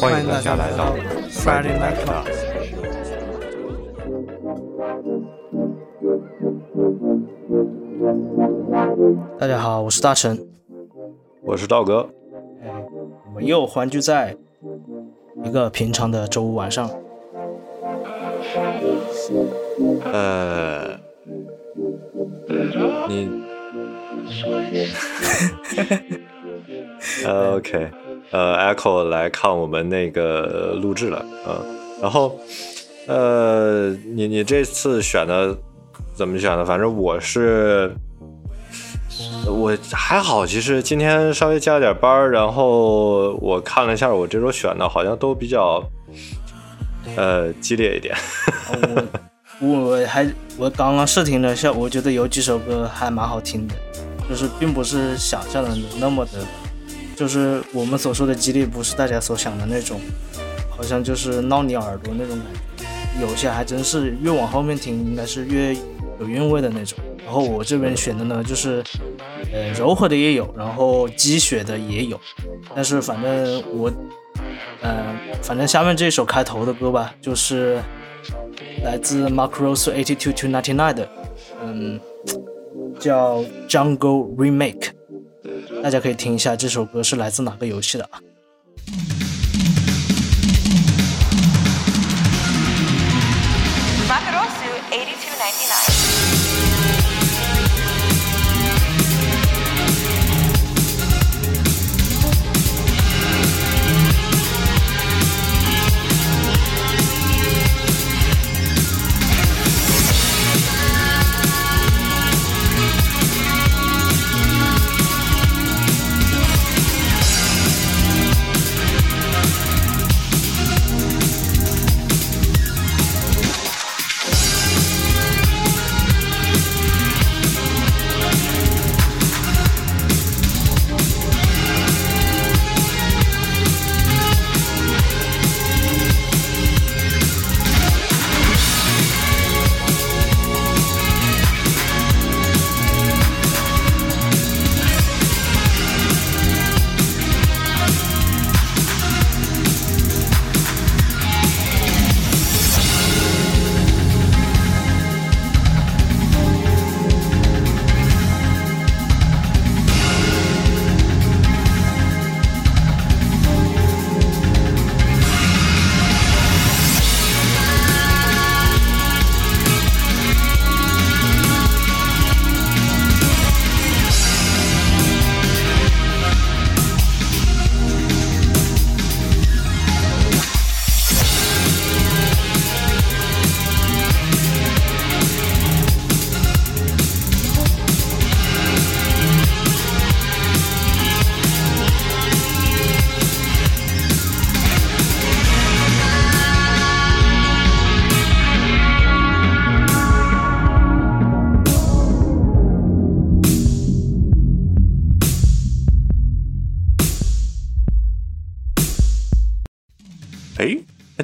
欢迎大家来到 Friday Night Class。大家好，我是大成，我是道哥。我们又欢聚在一个平常的周五晚上。呃，你，呃，OK，呃，Echo 来看我们那个录制了，嗯，然后，呃，你你这次选的怎么选的？反正我是。我还好，其实今天稍微加了点班然后我看了一下，我这周选的好像都比较，呃，激烈一点。我我还我刚刚试听了一下，我觉得有几首歌还蛮好听的，就是并不是想象的那么的，就是我们所说的激励，不是大家所想的那种，好像就是闹你耳朵那种感觉。有些还真是越往后面听，应该是越有韵味的那种。然后我这边选的呢，就是，呃，柔和的也有，然后积雪的也有，但是反正我，呃，反正下面这首开头的歌吧，就是来自 Mark Rose Eighty Two to Ninety Nine 的，嗯，叫 Jungle Remake，大家可以听一下这首歌是来自哪个游戏的啊？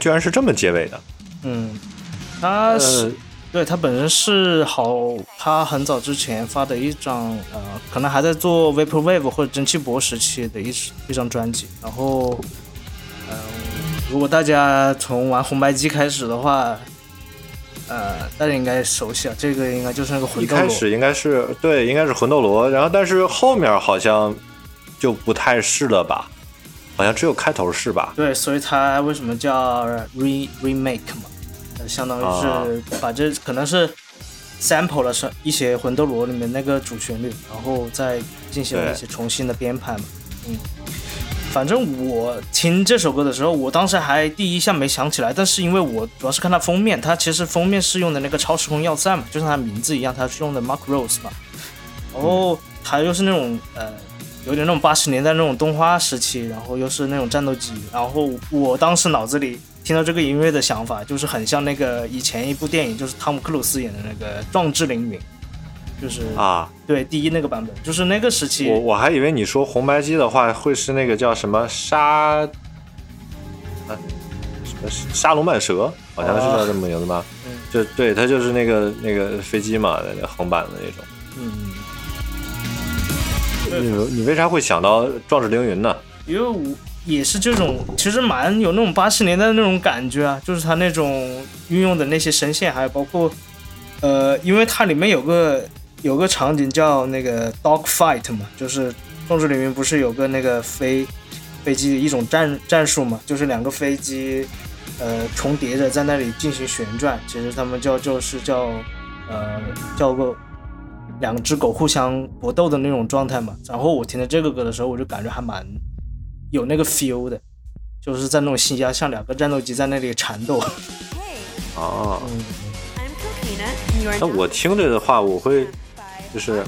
居然是这么结尾的，嗯，他是对他本身是好，他很早之前发的一张，呃，可能还在做 Vaporwave 或者蒸汽波时期的一一张专辑，然后，嗯，如果大家从玩红白机开始的话，呃，大家应该熟悉啊，这个应该就是那个魂斗罗，一开始应该是对，应该是魂斗罗，然后但是后面好像就不太是了吧。好像只有开头是吧？对，所以它为什么叫 re remake 嘛？相当于是把这可能是 sample 了是一些魂斗罗里面那个主旋律，然后再进行了一些重新的编排嘛。嗯，反正我听这首歌的时候，我当时还第一下没想起来，但是因为我主要是看它封面，它其实封面是用的那个超时空要塞嘛，就像它名字一样，它是用的 Mark Rose 嘛。然后它又是那种呃。有点那种八十年代那种动画时期，然后又是那种战斗机，然后我当时脑子里听到这个音乐的想法，就是很像那个以前一部电影，就是汤姆克鲁斯演的那个《壮志凌云》，就是啊，对，第一那个版本，就是那个时期。我我还以为你说红白机的话，会是那个叫什么沙，啊，什么沙龙曼蛇，好像是叫这么名字吧？嗯，就对，它就是那个那个飞机嘛，那个横版的那种。嗯。你你为啥会想到《壮志凌云》呢？因为我也是这种，其实蛮有那种八十年代的那种感觉啊，就是它那种运用的那些声线，还有包括，呃，因为它里面有个有个场景叫那个 dog fight 嘛，就是壮志凌云不是有个那个飞飞机的一种战战术嘛，就是两个飞机呃重叠着在那里进行旋转，其实他们叫就是叫呃叫个两只狗互相搏斗的那种状态嘛。然后我听到这个歌的时候，我就感觉还蛮。有那个 feel 的，就是在那种新疆，像两个战斗机在那里缠斗。哦。那我听着的话，我会就是，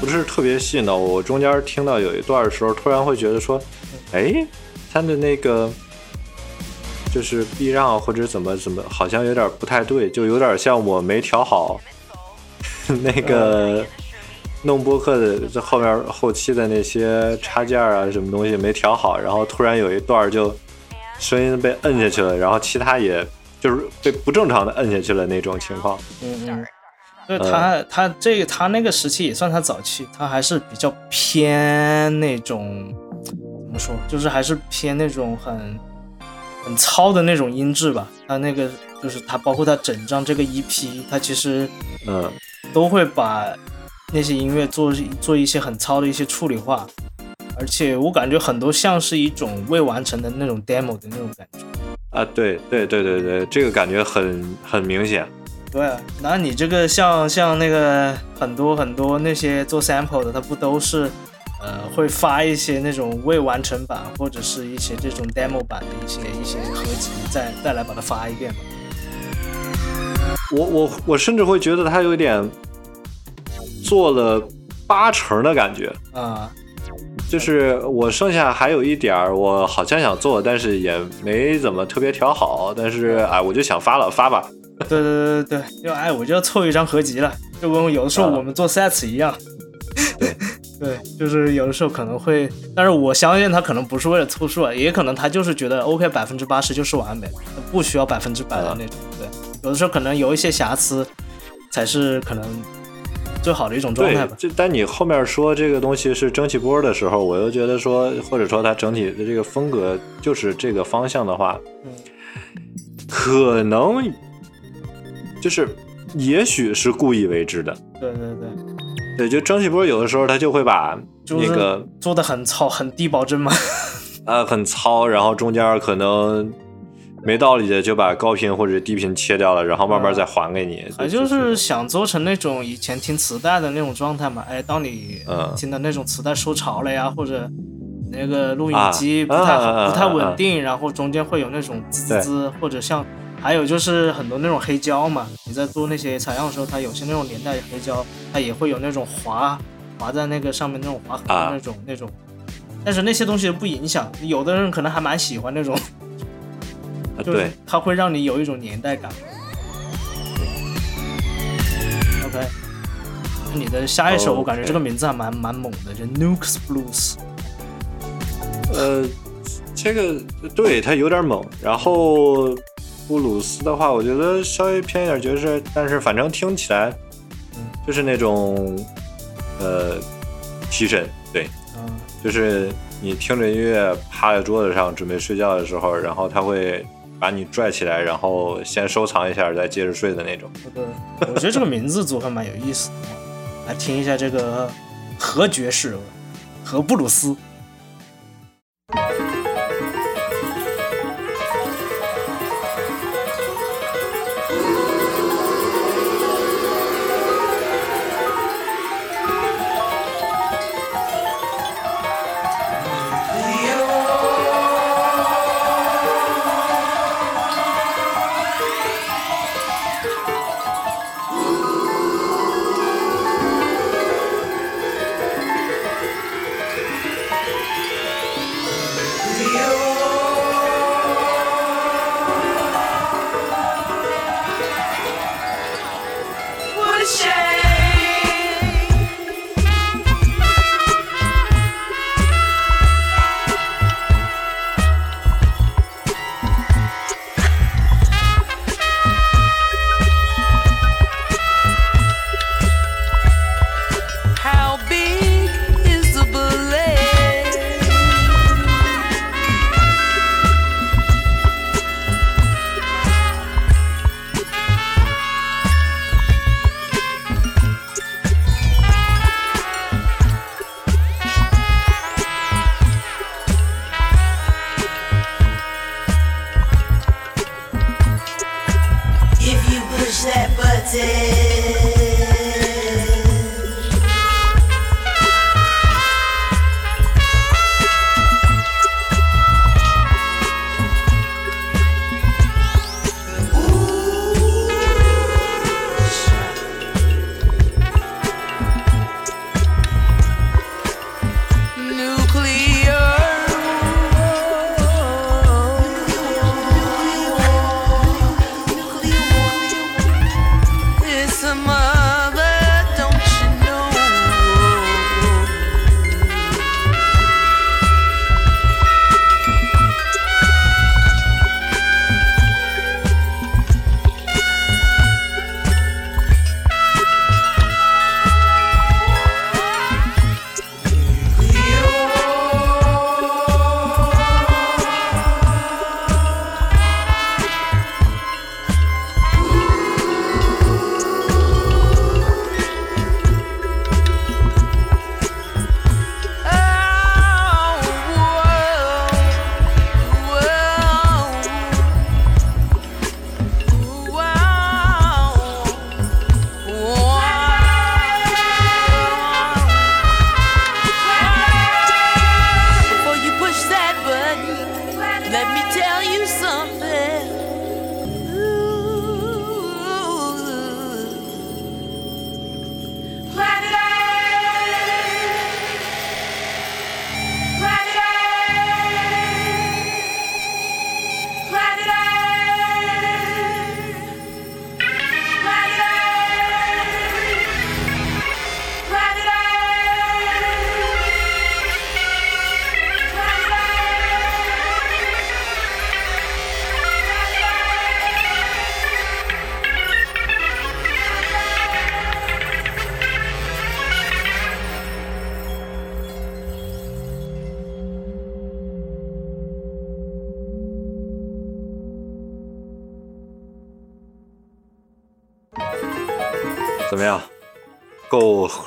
不是特别吸引到我。我中间听到有一段的时候，突然会觉得说，哎，他的那个就是避让或者怎么怎么，好像有点不太对，就有点像我没调好 那个。弄播客的这后面后期的那些插件啊，什么东西没调好，然后突然有一段就声音被摁下去了，然后其他也就是被不正常的摁下去了那种情况。嗯嗯，就他他这个他那个时期也算他早期，他还是比较偏那种怎么说，就是还是偏那种很很糙的那种音质吧。他那个就是他包括他整张这个 EP，他其实嗯都会把。那些音乐做做一些很糙的一些处理化，而且我感觉很多像是一种未完成的那种 demo 的那种感觉啊，对对对对对，这个感觉很很明显。对，那你这个像像那个很多很多那些做 sample 的，他不都是呃会发一些那种未完成版或者是一些这种 demo 版的一些一些合集，再再来把它发一遍吗？我我我甚至会觉得他有点。做了八成的感觉啊，就是我剩下还有一点儿，我好像想做，但是也没怎么特别调好。但是哎，我就想发了，发吧。对对对对对，就哎，我就要凑一张合集了，就跟有的时候我们做 sets 一样。对 对，就是有的时候可能会，但是我相信他可能不是为了凑数，也可能他就是觉得 OK 百分之八十就是完美，不需要百分之百的那种。对，有的时候可能有一些瑕疵，才是可能。最好的一种状态吧。就但你后面说这个东西是蒸汽波的时候，我又觉得说，或者说它整体的这个风格就是这个方向的话，嗯，可能就是也许是故意为之的。对对对，对，就蒸汽波有的时候他就会把那个做的很糙，很低保真嘛。呃，很糙，然后中间可能。没道理的就把高频或者低频切掉了，然后慢慢再还给你。还就是想做成那种以前听磁带的那种状态嘛？哎，当你听的那种磁带收潮了呀，或者那个录音机不太好、不太稳定，然后中间会有那种滋滋滋，或者像还有就是很多那种黑胶嘛，你在做那些采样的时候，它有些那种年代黑胶，它也会有那种滑滑在那个上面那种划痕那种那种，但是那些东西不影响，有的人可能还蛮喜欢那种。对，它会让你有一种年代感。OK，你的下一首我感觉这个名字还蛮蛮猛的，叫 Nukes Blues。呃，这个对它有点猛。然后布鲁斯的话，我觉得稍微偏一点爵士，但是反正听起来就是那种呃提神，对，就是你听着音乐趴在桌子上准备睡觉的时候，然后它会。把你拽起来，然后先收藏一下，再接着睡的那种。我觉得这个名字组合蛮有意思的。来听一下这个何爵士和布鲁斯。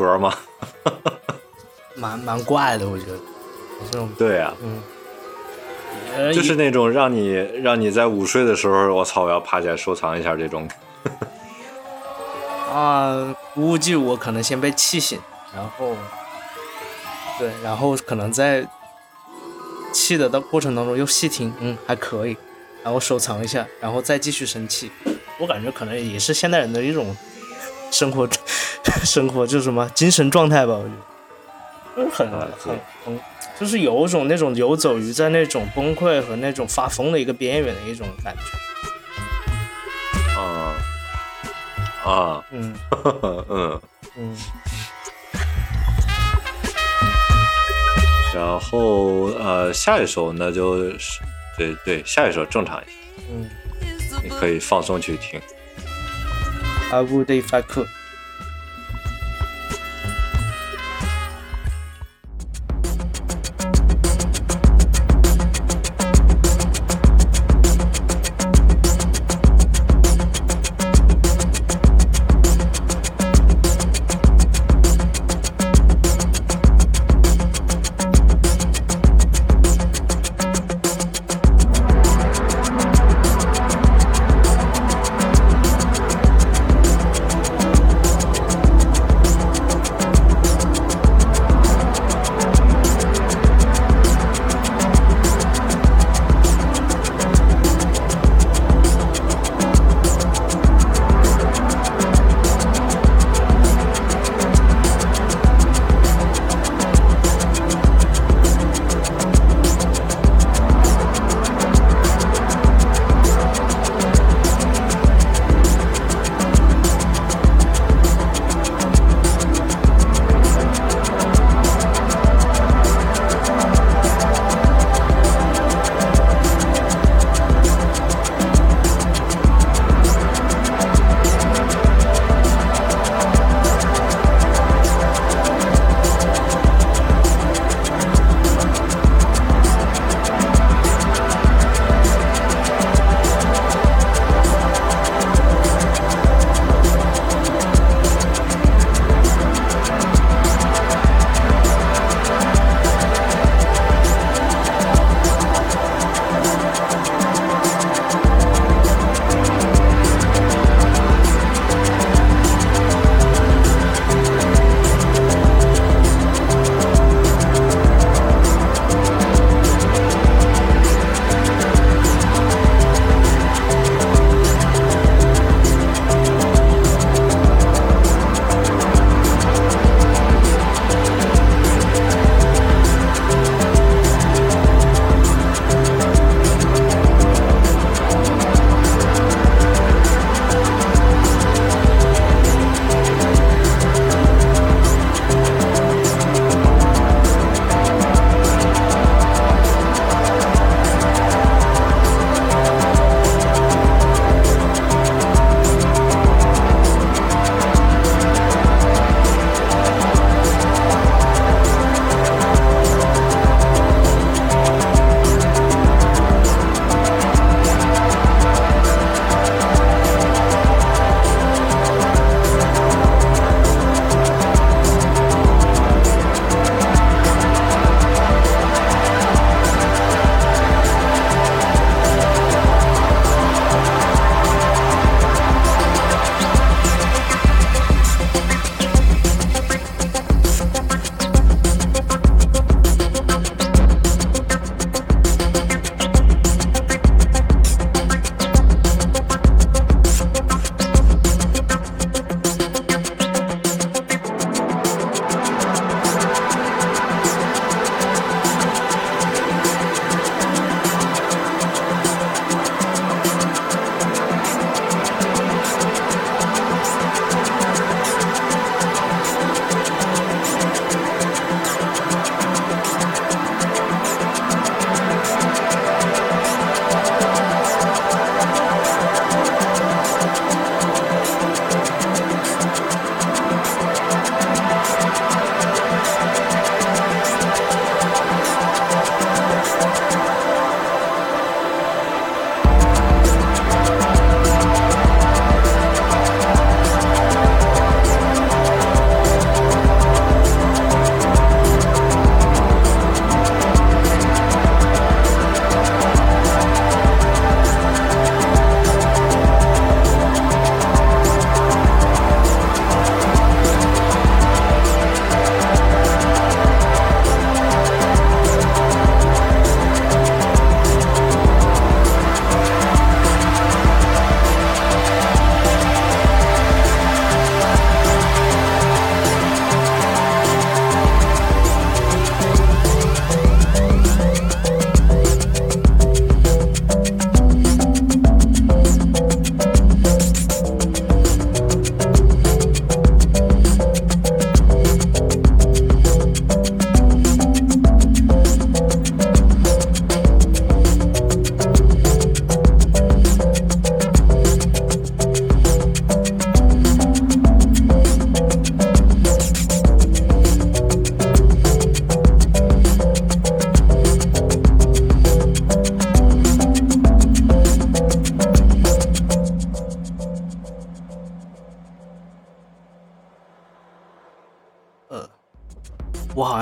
够核吗？蛮蛮怪的，我觉得这种对啊，就是那种让你让你在午睡的时候，我操，我要爬起来收藏一下这种。啊，估计我可能先被气醒，然后，对，然后可能在气的的过程当中又细听，嗯，还可以，然后收藏一下，然后再继续生气。我感觉可能也是现代人的一种生活，生活就是什么精神状态吧，我觉得，就是很啊很很，就是有一种那种游走于在那种崩溃和那种发疯的一个边缘的一种感觉。啊啊，嗯。嗯，嗯，然后呃，下一首那就是对对，下一首正常一些，嗯。你可以放松去听。，I would if I could。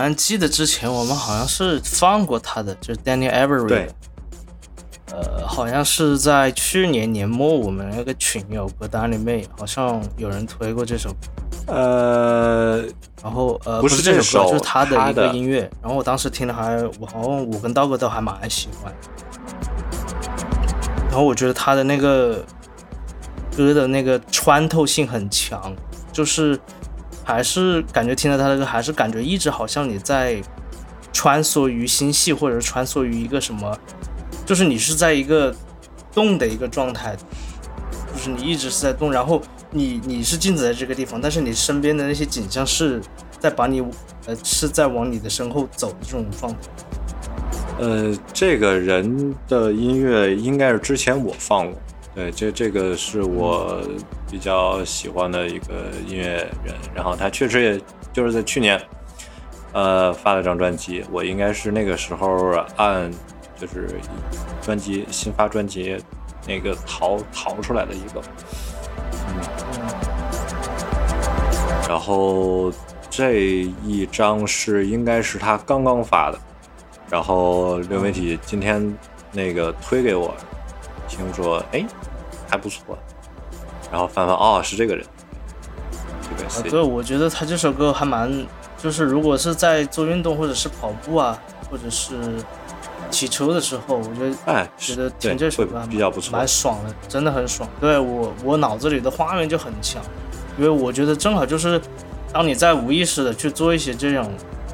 像记得之前我们好像是放过他的，就是 Daniel Avery 对。呃，好像是在去年年末我们那个群友歌单里面，好像有人推过这首歌。呃，然后呃，不是这是这首歌，就是他的一个音乐。然后我当时听的还，我好像我跟道哥都还蛮喜欢。然后我觉得他的那个歌的那个穿透性很强，就是还是感觉听了他的歌，还是感觉一直好像你在穿梭于星系，或者是穿梭于一个什么，就是你是在一个动的一个状态，就是你一直是在动，然后你你是静止在这个地方，但是你身边的那些景象是在把你呃是在往你的身后走的这种状态。呃，这个人的音乐应该是之前我放过，对，这这个是我比较喜欢的一个音乐人，然后他确实也就是在去年，呃，发了张专辑，我应该是那个时候按就是专辑新发专辑那个淘淘出来的一个，嗯然后这一张是应该是他刚刚发的。然后流媒体今天那个推给我，听说哎还不错，然后翻翻哦是这个人，这个啊，对，我觉得他这首歌还蛮，就是如果是在做运动或者是跑步啊，或者是骑车的时候，我觉得哎觉得听这首歌比较不错蛮，爽的，真的很爽。对我我脑子里的画面就很强，因为我觉得正好就是当你在无意识的去做一些这种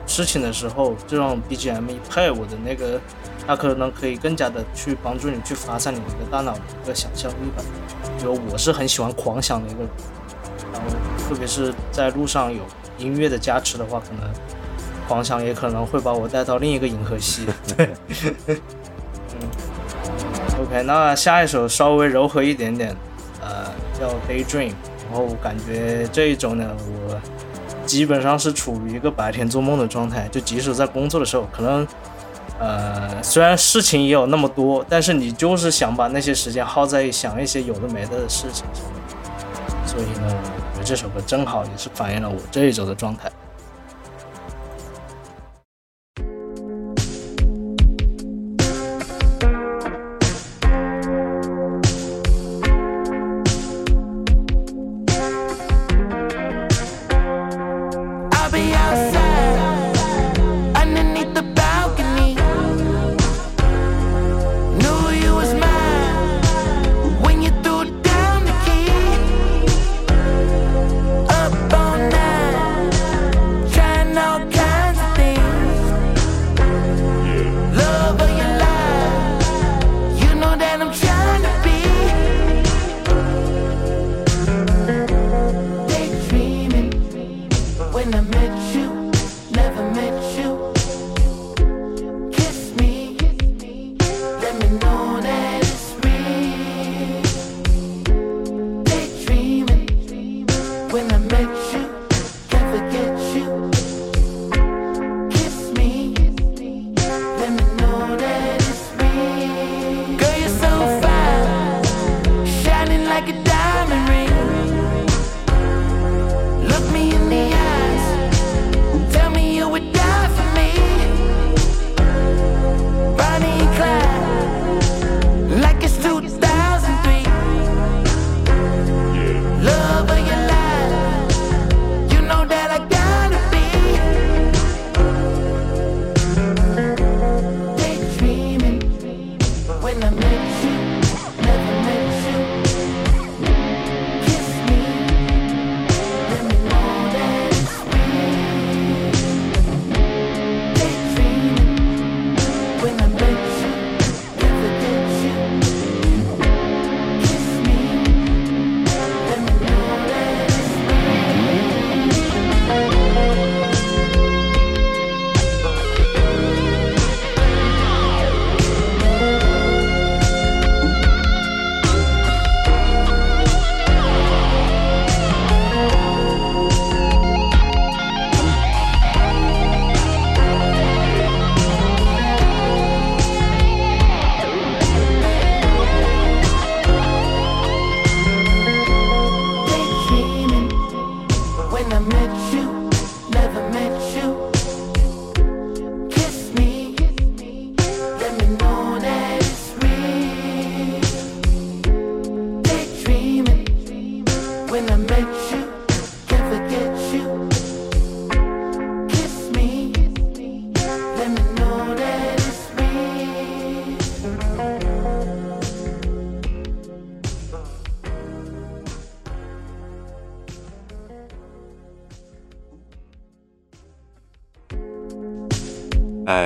事情的时候，这种 BGM 一配，我的那个它可能可以更加的去帮助你去发散你的一个大脑的一个想象力吧。我是很喜欢狂想的一个人，然后特别是在路上有音乐的加持的话，可能狂想也可能会把我带到另一个银河系。对，嗯，OK，那下一首稍微柔和一点点，呃，叫 Daydream。然后感觉这一周呢，我基本上是处于一个白天做梦的状态，就即使在工作的时候，可能。呃，虽然事情也有那么多，但是你就是想把那些时间耗在想一些有的没的的事情上面，所以呢，我觉得这首歌正好也是反映了我这一周的状态。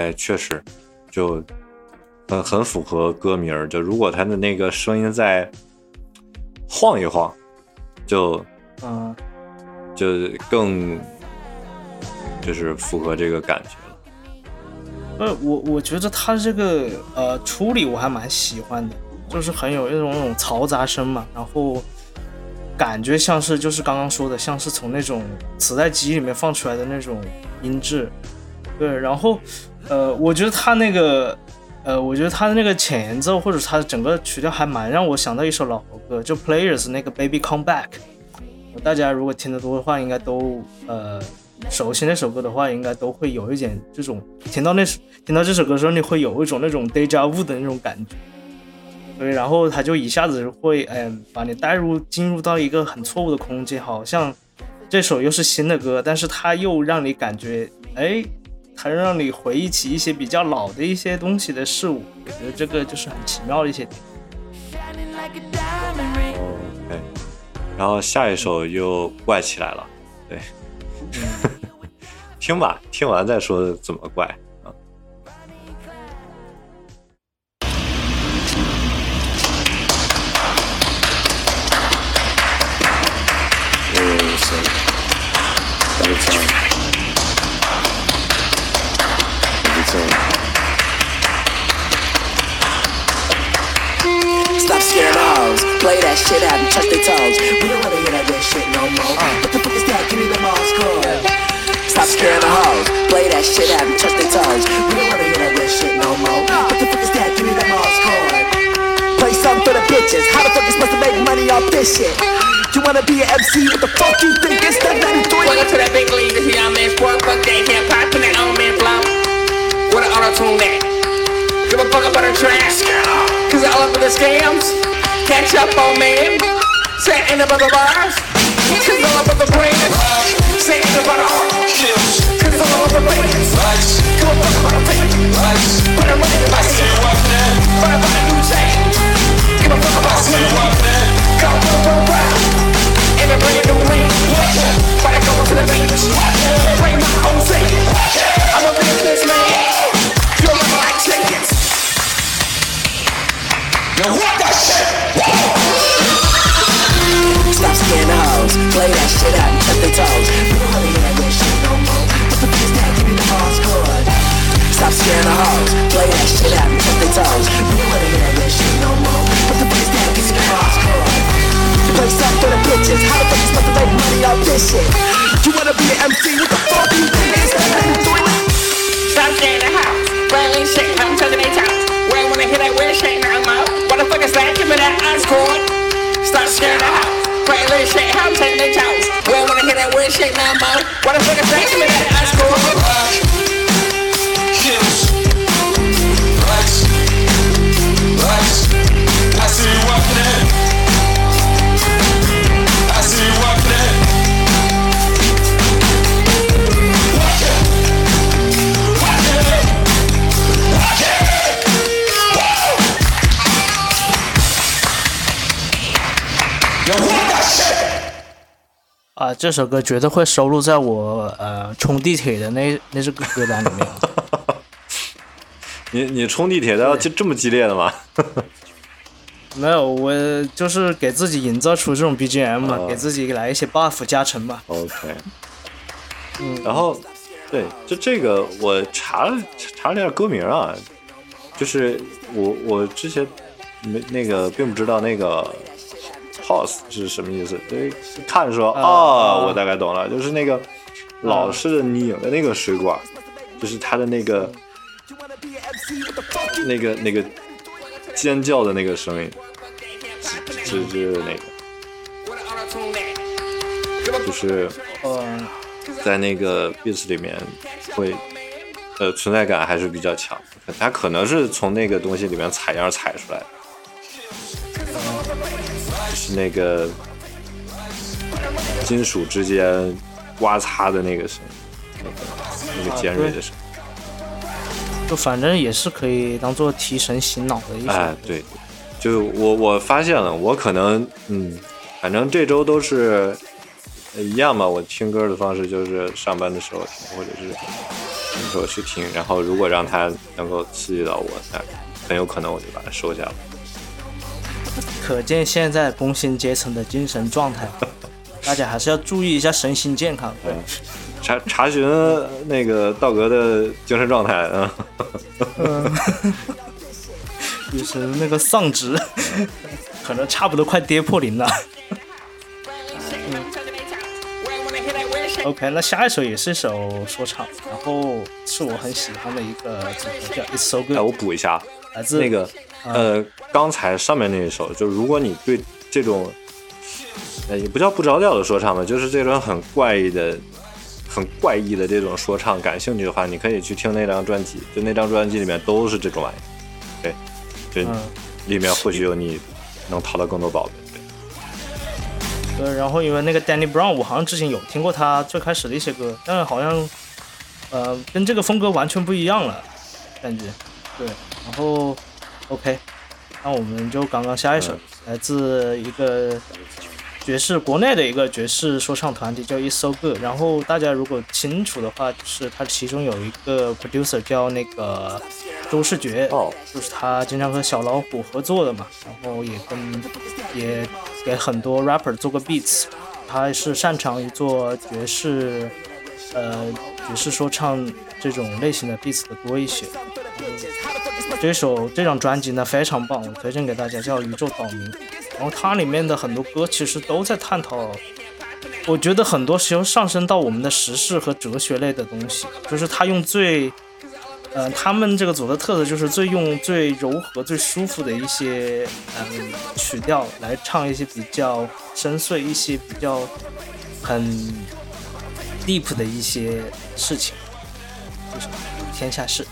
哎，确实，就很很符合歌名儿。就如果他的那个声音再晃一晃，就嗯，就更就是符合这个感觉了。呃，我我觉得他这个呃处理我还蛮喜欢的，就是很有一种那种嘈杂声嘛，然后感觉像是就是刚刚说的，像是从那种磁带机里面放出来的那种音质，对，然后呃，我觉得他那个呃，我觉得他的那个前奏或者他的整个曲调还蛮让我想到一首老歌，就 Players 那个 Baby Come Back，大家如果听得多的话，应该都呃熟悉那首歌的话，应该都会有一点这种听到那首听到这首歌的时候，你会有一种那种 deja vu 的那种感觉。对，然后他就一下子会，嗯，把你带入进入到一个很错误的空间，好像这首又是新的歌，但是它又让你感觉，哎，它让你回忆起一些比较老的一些东西的事物。我觉得这个就是很奇妙的一些点。哎，然后下一首又怪起来了，对，听吧，听完再说怎么怪 Play that shit out and touch their toes. We don't wanna hear that weird shit no more. Uh. What the fuck is that? Give me the Mars code. Stop scaring the hoes. Play that shit out and touch their toes. We don't wanna hear that weird shit no more. Uh. What the fuck is that? Give me the Mars code. Play something for the bitches. How the fuck you supposed to make money off this shit? You wanna be an MC? What the fuck you think? It's the 93. Welcome to that big league, this is young man's work, fuck that hip hop and that old man flow. What an auto tune that. Give a fuck about the trash. Cause I all up in the scams. Catch up on me. Set in the bars. Cause all in the brain. Set in the bottle. Cause all in the brain. Give a fuck about the pain. Put a money in my hand. Put a new chain. Give a fuck about me. Go, go, go, round. In a brand new ring. Why I go to the beach? Bring my own seat. I'm a businessman. Now what that shit? Stop scaring the hoes. Play that shit out and touch their toes. We don't wanna hear that weird shit no more. What the fuck is that? Give me the Mars code. Stop scaring the hoes. Play that shit out and touch their toes. We don't wanna hear that weird shit no more. What the fuck is that? Give me the Mars code. Play something for the bitches. How the fuck you supposed to make money off this shit? You wanna be an MC? What the fuck you think? It's the 93. Stop scaring the house. Railing shit, I'm touching their toes. Where I wanna hear that weird shit Give me that ice cord. Start scaring the house. Railing shit, how I'm touching their toes. Where I wanna hear that weird shit no more. What the fuck is that? Give me that ice cord. 啊，这首歌绝对会收录在我呃冲地铁的那那支歌单里面。你你冲地铁的要这这么激烈的吗？没有，我就是给自己营造出这种 BGM 嘛，哦给自己来一些 buff 加成嘛。OK，嗯，然后对，就这个我查了查了一下歌名啊，就是我我之前没那个并不知道那个 house 是什么意思，对，看说啊哦，啊我大概懂了，就是那个老式的拧的那个水管，就是它的那个那个那个尖叫的那个声音，是就是那个.就是。嗯，在那个 beats 里面会呃存在感还是比较强，它可能是从那个东西里面采样采出来的，就是那个金属之间刮擦的那个声音，那个那个尖锐的声音。就反正也是可以当做提神醒脑的一首。哎，对，就我我发现了，我可能嗯，反正这周都是呃一样嘛。我听歌的方式就是上班的时候听，或者是什么时候去听。然后如果让它能够刺激到我，那很有可能我就把它收下了。可见现在工薪阶层的精神状态，大家还是要注意一下身心健康。对，查查询那个道格的精神状态啊。就是那个丧值，可能差不多快跌破零了。OK，那下一首也是一首说唱，然后是我很喜欢的一个组合叫 It's So 哎，Good，我补一下，来自那个呃，刚才上面那一首，就如果你对这种，呃，也不叫不着调的说唱吧，就是这种很怪异的、很怪异的这种说唱感兴趣的话，你可以去听那张专辑，就那张专辑里面都是这种玩意儿，对，就嗯里面或许有你能淘到更多宝贝。对呃，然后因为那个 Danny Brown，我好像之前有听过他最开始的一些歌，但是好像呃跟这个风格完全不一样了，感觉。对，然后 OK，那我们就刚刚下一首，来自一个爵士国内的一个爵士说唱团体叫 It's So Good，然后大家如果清楚的话，就是它其中有一个 producer 叫那个周世觉，哦。就是他经常和小老虎合作的嘛，然后也跟也给很多 rapper 做过 beats，他是擅长于做爵士，呃，爵士说唱这种类型的 beats 的多一些。这首这张专辑呢非常棒，我推荐给大家，叫《宇宙岛民》。然后它里面的很多歌其实都在探讨，我觉得很多时候上升到我们的时事和哲学类的东西，就是他用最，呃，他们这个组的特色就是最用最柔和、最舒服的一些嗯曲调来唱一些比较深邃、一些比较很 deep 的一些事情，就是天下事。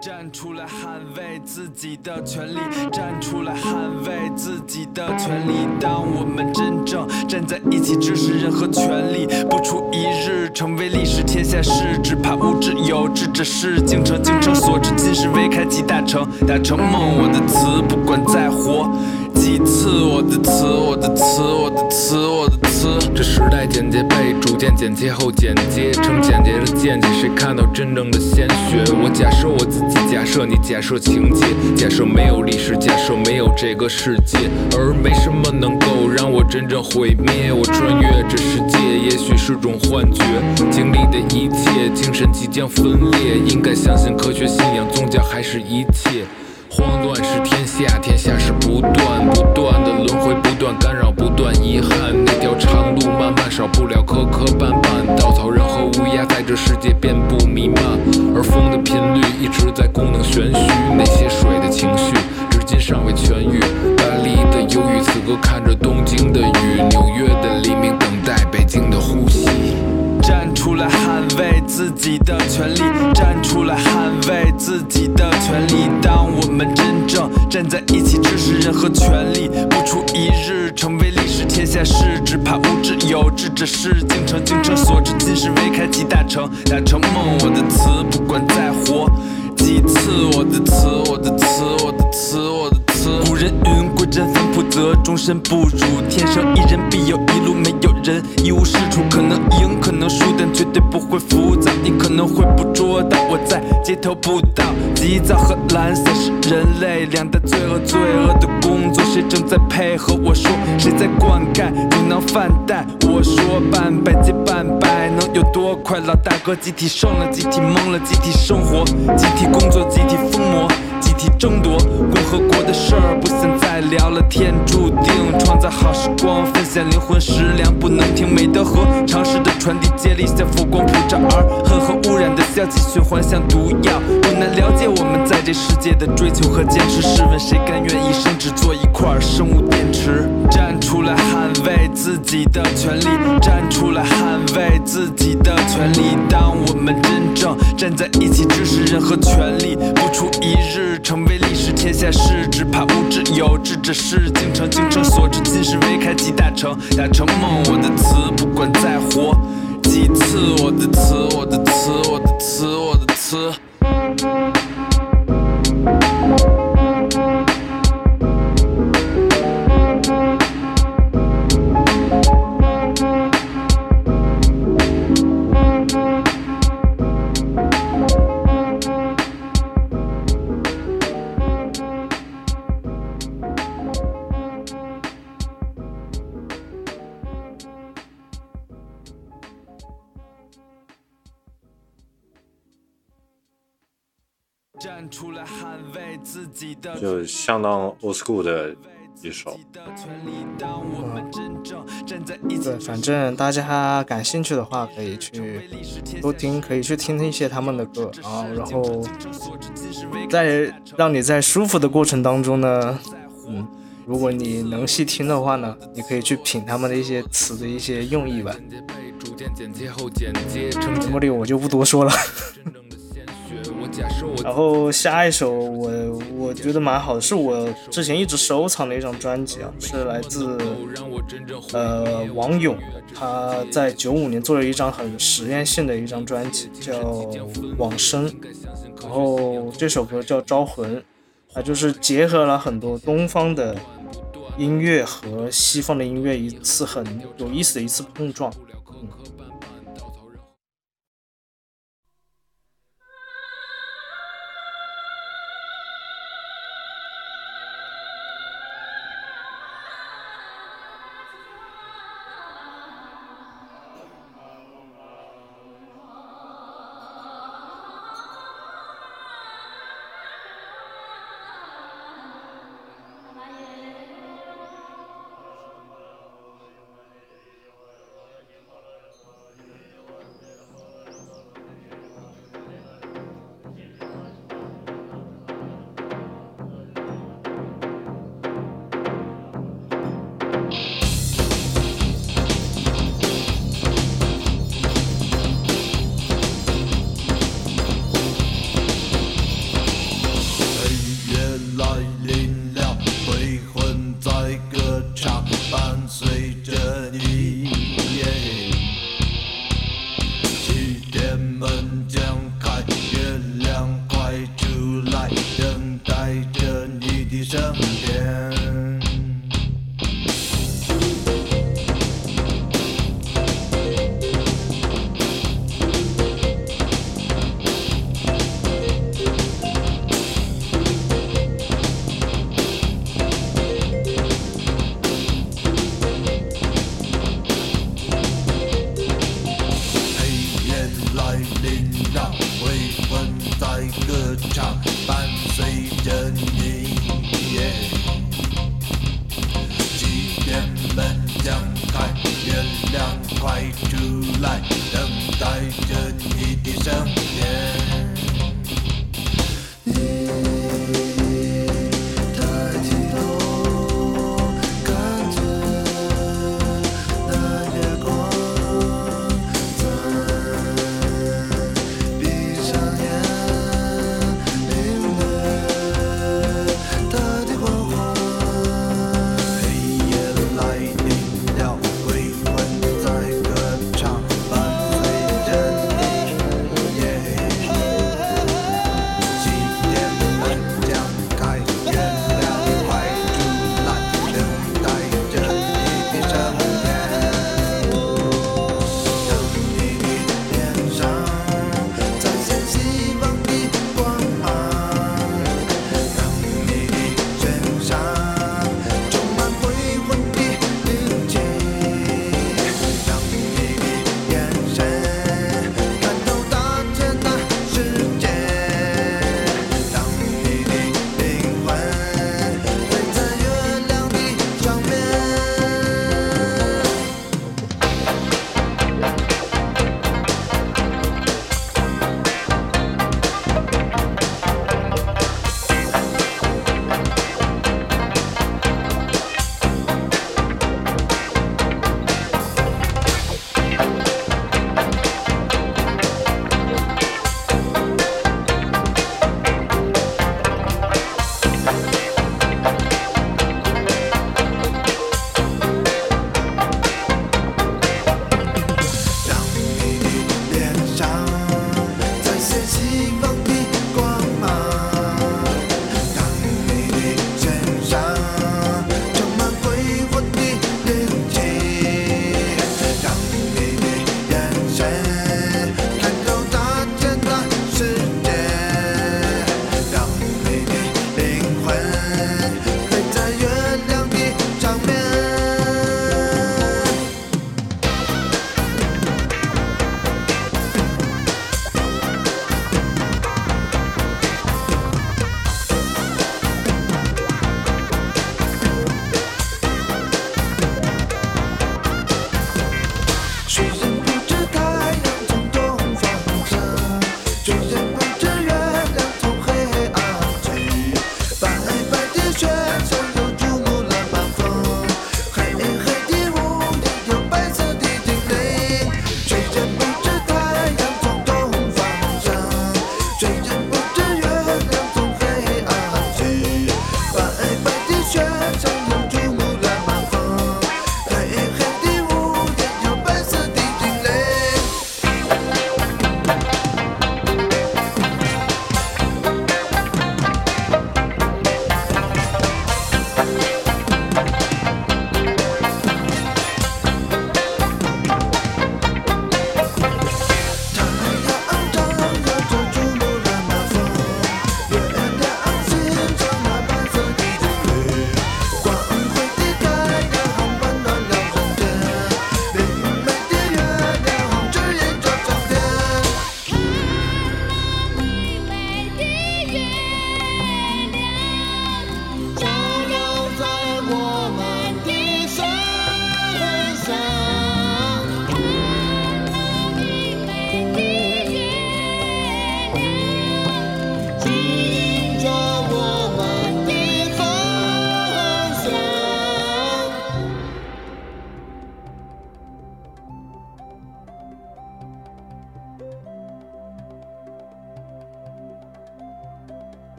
站出来捍卫自己的权利，站出来捍卫自己的权利。当我们真正站在一起，直视人和权利，不出一日成为历史，天下事，只怕无知有志者事。京城，京城所至，今世未开启大成，大成梦。我的词，不管再活几次，我的词，我的词，我的词，我的词。这时代简洁剪切后剪接成简洁的见解，谁看到真正的鲜血？我假设我自己，假设你，假设情节，假设没有历史，假设没有这个世界，而没什么能够让我真正毁灭。我穿越这世界，也许是种幻觉，经历的一切，精神即将分裂，应该相信科学、信仰、宗教还是一切。慌乱是天下，天下是不断不断的轮回，不断干扰，不断遗憾。那条长路漫漫，少不了磕磕绊绊。稻草人和乌鸦在这世界遍布弥漫，而风的频率一直在功能玄虚。那些水的情绪，至今尚未痊愈。巴黎的忧郁，此刻看着东京的雨，纽约的黎明，等待北京的呼吸。站出来捍卫自己的权利，站出来捍卫自己的权利。当我们真正站在一起，直视人和权利，不出一日成为历史，天下事，只怕无知有志者事。竟成，竟成所至，今世未开启大成，大成梦。我的词，不管再活几次，我的词，我的词，我的词，我的古人云：贵人反哺则终身不辱。天生一人必有一路，没有人一无是处。可能赢，可能输，但绝对不会浮躁。你可能会捕捉到我在街头步道。急躁和懒散是人类两大罪恶，罪恶的工作，谁正在配合我说？谁在灌溉？牛囊饭袋。我说半百接半百，能有多快？老大哥集体胜了，集体懵了，集体生活，集体工作，集体疯魔。争夺共和国的事儿，不想再聊了。天注定创造好时光，分享灵魂食粮，不能停。美德和常识的传递，接力像佛光普照，而恨和污染的消极循环像毒药。不难了解我们在这世界的追求和坚持。试问谁甘愿一生只做一块生物电池？站出来捍卫自己的权利，站出来捍卫自己的权利。当我们真正站在一起，直视人和权利，不出一日成为历史，天下事，只怕无知有志者事。竟成，精诚所至，今世未开即大成，大成梦。我的词，不管再活几次，我的词，我的词，我的词，我的词。站出来捍卫自己的就相当 old school 的一首。的权利。当我们真正站在一起对，，反正大家感兴趣的话，可以去多听，可以去听一些他们的歌啊，然后在让你在舒服的过程当中呢，嗯，如果你能细听的话呢，你可以去品他们的一些词的一些用意吧。逐渐剪接后剪接成节目里我就不多说了。然后下一首我我觉得蛮好的，是我之前一直收藏的一张专辑啊，是来自呃王勇，他在九五年做了一张很实验性的一张专辑，叫《往生》，然后这首歌叫《招魂》，它就是结合了很多东方的音乐和西方的音乐一次很有意思的一次碰撞。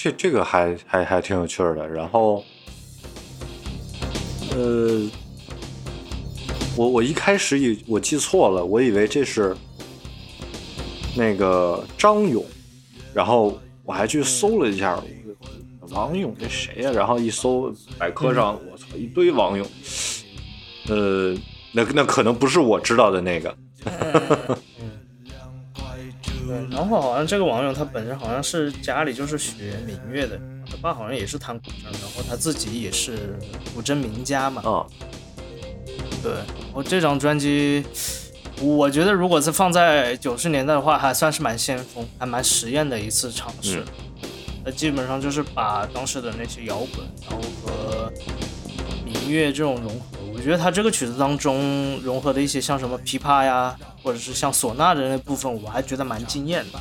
这这个还还还挺有趣的。然后，呃，我我一开始以我记错了，我以为这是那个张勇，然后我还去搜了一下，王勇这谁呀、然后一搜百科上，我操，一堆王勇。呃，那那可能不是我知道的那个。对，然后好像这个网友他本身好像是家里就是学民乐的，他爸好像也是弹古筝，然后他自己也是古筝名家嘛。啊，对，然后这张专辑，我觉得如果是放在九十年代的话，还算是蛮先锋，还蛮实验的一次尝试。那、基本上就是把当时的那些摇滚，然后和民乐这种融合。我觉得他这个曲子当中融合的一些像什么琵琶呀，或者是像唢呐的那部分，我还觉得蛮惊艳的。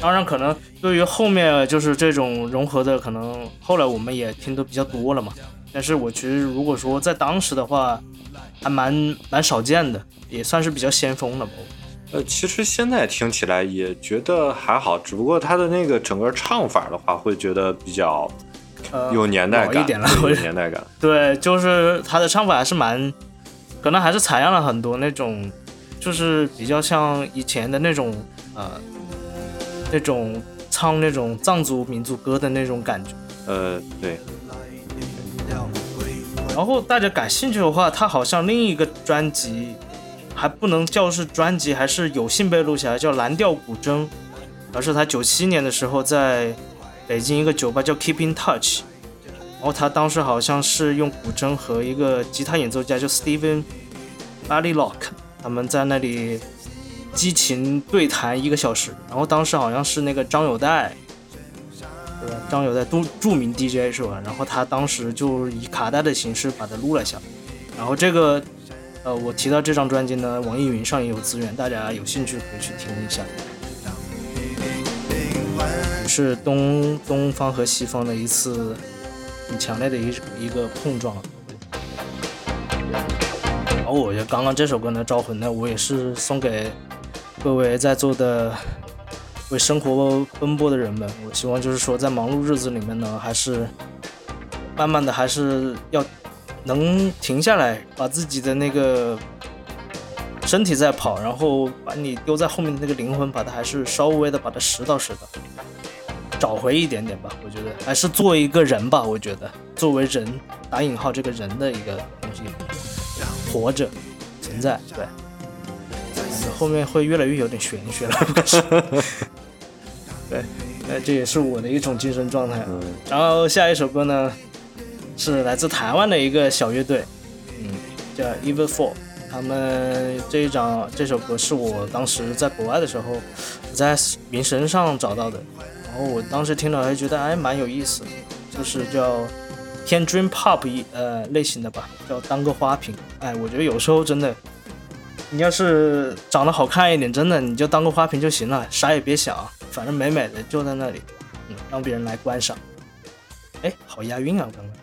当然，可能对于后面就是这种融合的，可能后来我们也听得比较多了嘛。但是我觉得，如果说在当时的话，还蛮蛮少见的，也算是比较先锋的吧。呃，其实现在听起来也觉得还好，只不过他的那个整个唱法的话，会觉得比较呃，有年代感，一点了，有年代感。对，就是他的唱法还是蛮，可能还是采样了很多那种，就是比较像以前的那种呃，那种唱那种藏族民族歌的那种感觉。呃，对，然后大家感兴趣的话，他好像另一个专辑还不能叫是专辑，还是有幸被录下来，叫《蓝调古筝》，而是他九七年的时候在北京一个酒吧叫 Keep in Touch，然后他当时好像是用古筝和一个吉他演奏家叫 Steven b a l y Lock，他们在那里激情对谈一个小时，然后当时好像是那个张友代。对？张友代都著名 DJ 是吧？然后他当时就以卡带的形式把它录了下。然后这个，呃，我提到这张专辑呢，网易云上也有资源，大家有兴趣可以去听一下。是东东方和西方的一次很强烈的一一个碰撞。然后我觉得刚刚这首歌呢，《招魂》呢，我也是送给各位在座的为生活奔波的人们。我希望就是说，在忙碌日子里面呢，还是慢慢的，还是要能停下来，把自己的那个身体在跑，然后把你丢在后面的那个灵魂，把它还是稍微的把它拾到拾到，找回一点点吧。我觉得还是做一个人吧。我觉得作为人打引号这个人的一个东西，活着存在，对。后面会越来越有点玄学了，不是？对，那，这也是我的一种精神状态。嗯然后下一首歌呢，是来自台湾的一个小乐队，嗯，叫 Even Four。他们这一张这首歌是我当时在国外的时候在名声上找到的，然然后我当时听了还觉得哎蛮有意思，就是叫偏 Dream Pop 一呃类型的吧，叫当个花瓶。哎，我觉得有时候真的，你要是长得好看一点，真的你就当个花瓶就行了，啥也别想，反正美美的就在那里，嗯，让别人来观赏。哎，好押韵啊，刚刚。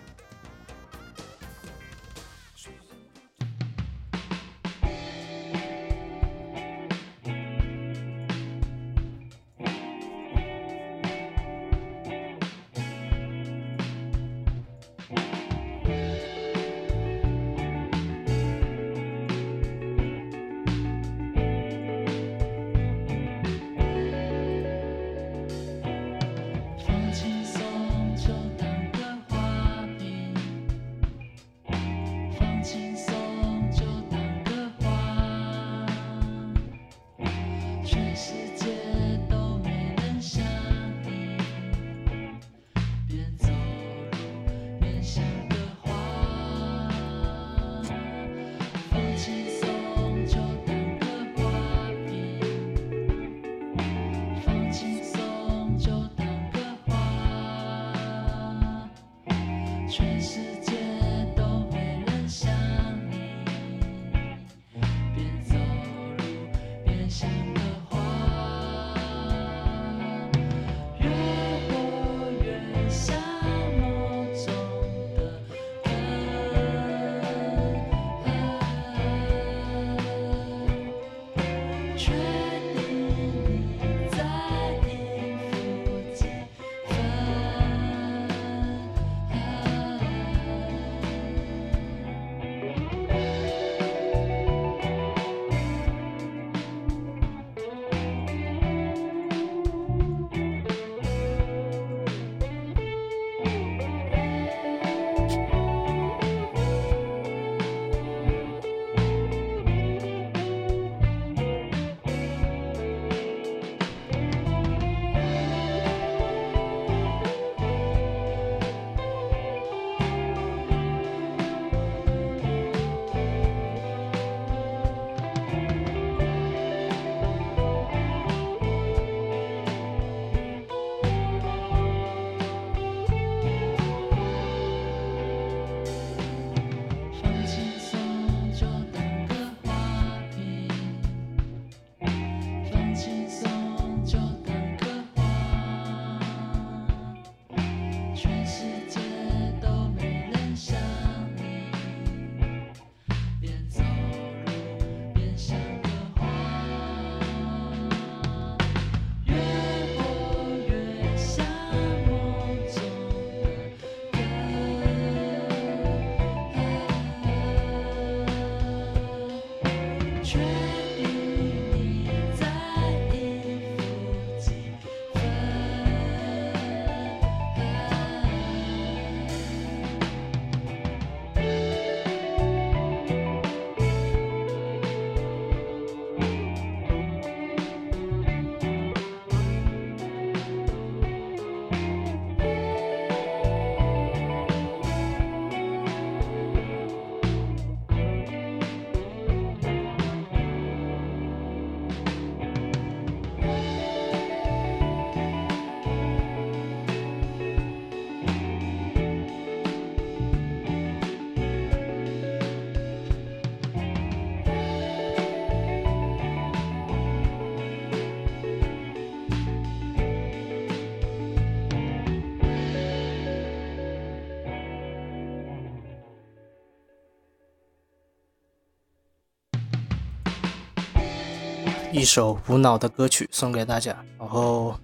一首无脑的歌曲送给大家。然后，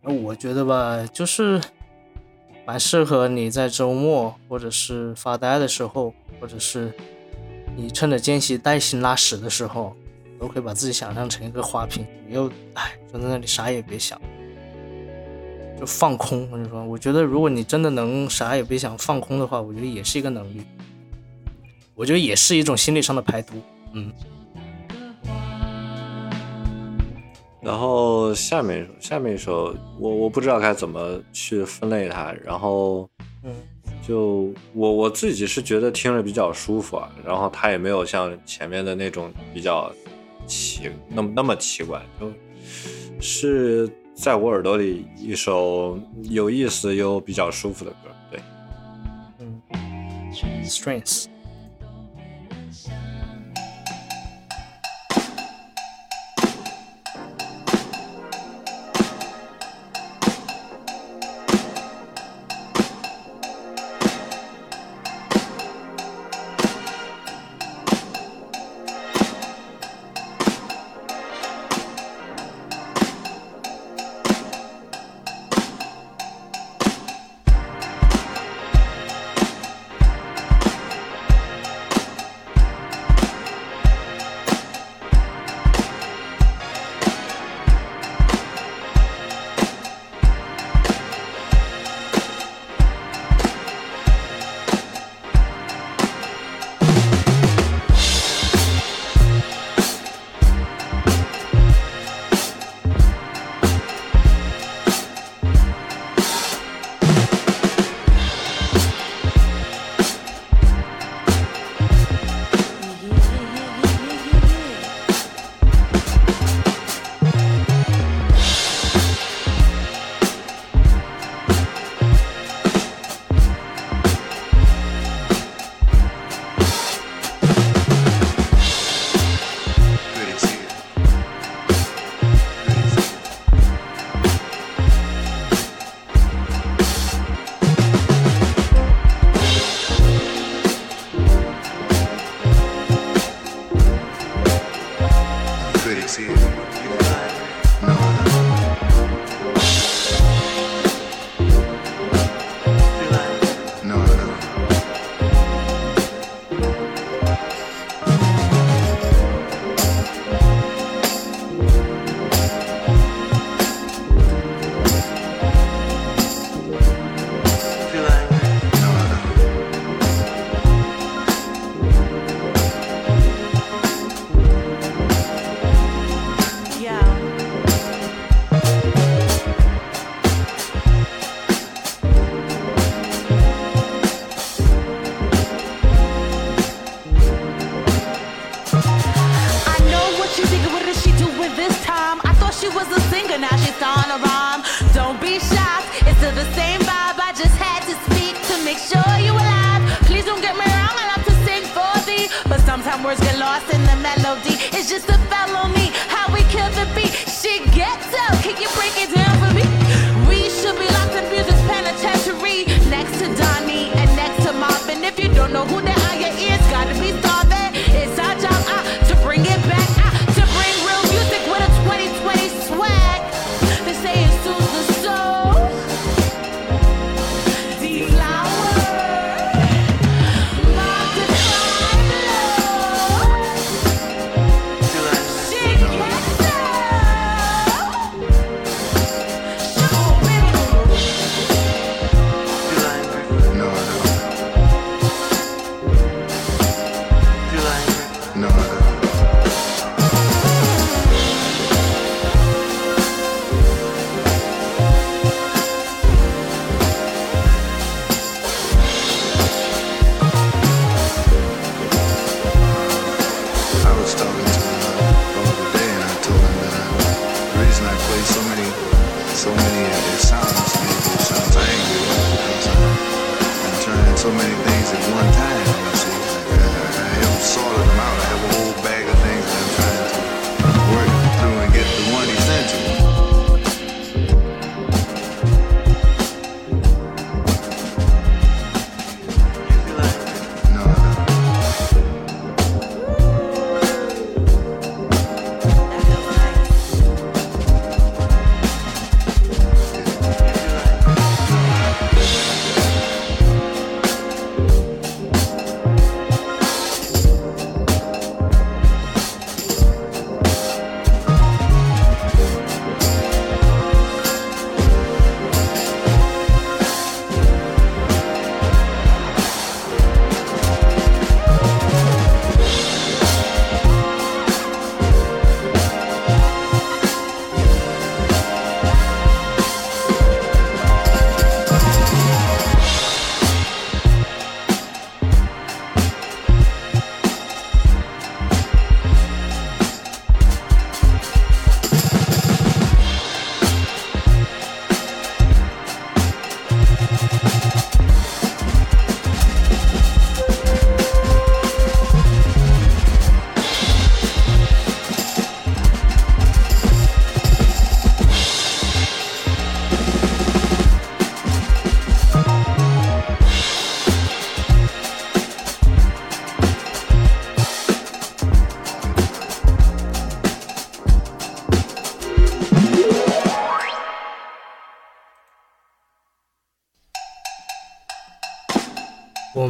那我觉得吧，就是蛮适合你在周末或者是发呆的时候，或者是你趁着间隙带薪拉屎的时候，都可以把自己想象成一个花瓶，你又哎就在那里啥也别想，就放空。我跟你说，我觉得如果你真的能啥也别想放空的话，我觉得也是一个能力，我觉得也是一种心理上的排毒。嗯。然后下面一首，下面一首，我我不知道该怎么去分类它。然后，嗯，就我我自己是觉得听着比较舒服啊。然后它也没有像前面的那种比较奇那么那么奇怪，就是在我耳朵里一首有意思又比较舒服的歌。对，嗯，Strengths。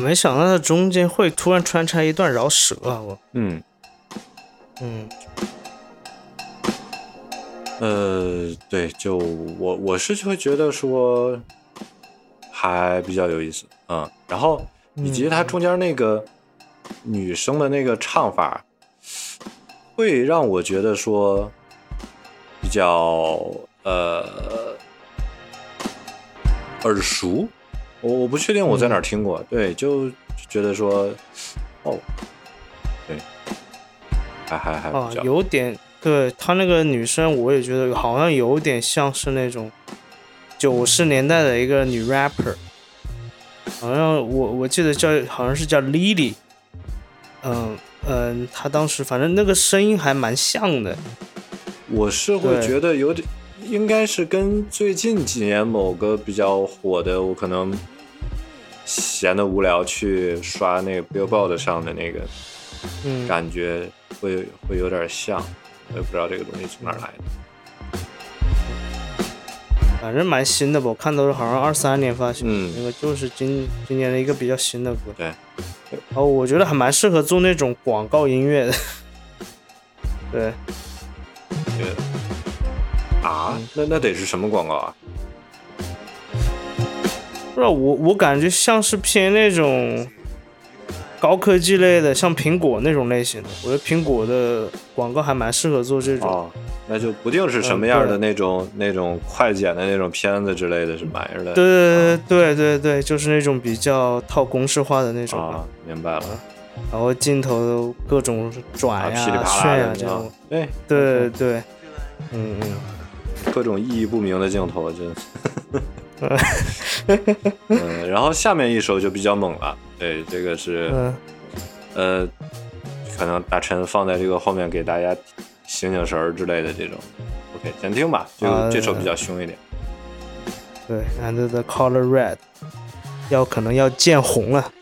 没想到它中间会突然穿插一段饶舌啊！我，嗯，嗯，呃，对，就我我是会觉得说还比较有意思，嗯，然后以及它中间那个女生的那个唱法，会让我觉得说比较呃耳熟，我我不确定我在哪儿听过，对，就就觉得说哦，对，还还还啊，有点，对她那个女生，我也觉得好像有点像是那种九十年代的一个女 rapper，好像我我记得叫好像是叫 Lily，嗯嗯，她当时反正那个声音还蛮像的，我是会觉得有点，应该是跟最近几年某个比较火的，我可能闲的无聊去刷那个 Billboard 上的那个嗯，感觉会会有点像，我也不知道这个东西从哪儿来的。反正蛮新的吧，我看都是好像二三年发行，嗯。那个就是今今年的一个比较新的歌，对，哦我觉得还蛮适合做那种广告音乐的，对。对。啊，那那得是什么广告啊？不知道我我感觉像是偏那种高科技类的，像苹果那种类型的。我觉得苹果的广告还蛮适合做这种。哦，那就不定是什么样的那种、那种快剪的那种片子之类的，是玩意儿的。对对对对对，就是那种比较套公式化的那种吧。啊，明白了。然后镜头各种转啊，呀、噼里啪啦炫呀这种。，对对对，嗯嗯。各种意义不明的镜头，真。嗯，然后下面一首就比较猛了，对，这个是，嗯呃，可能大陈放在这个后面给大家醒醒神儿之类的这种。OK，先听吧，这个、啊这首比较凶一点。对，and the color red，要可能要见红了。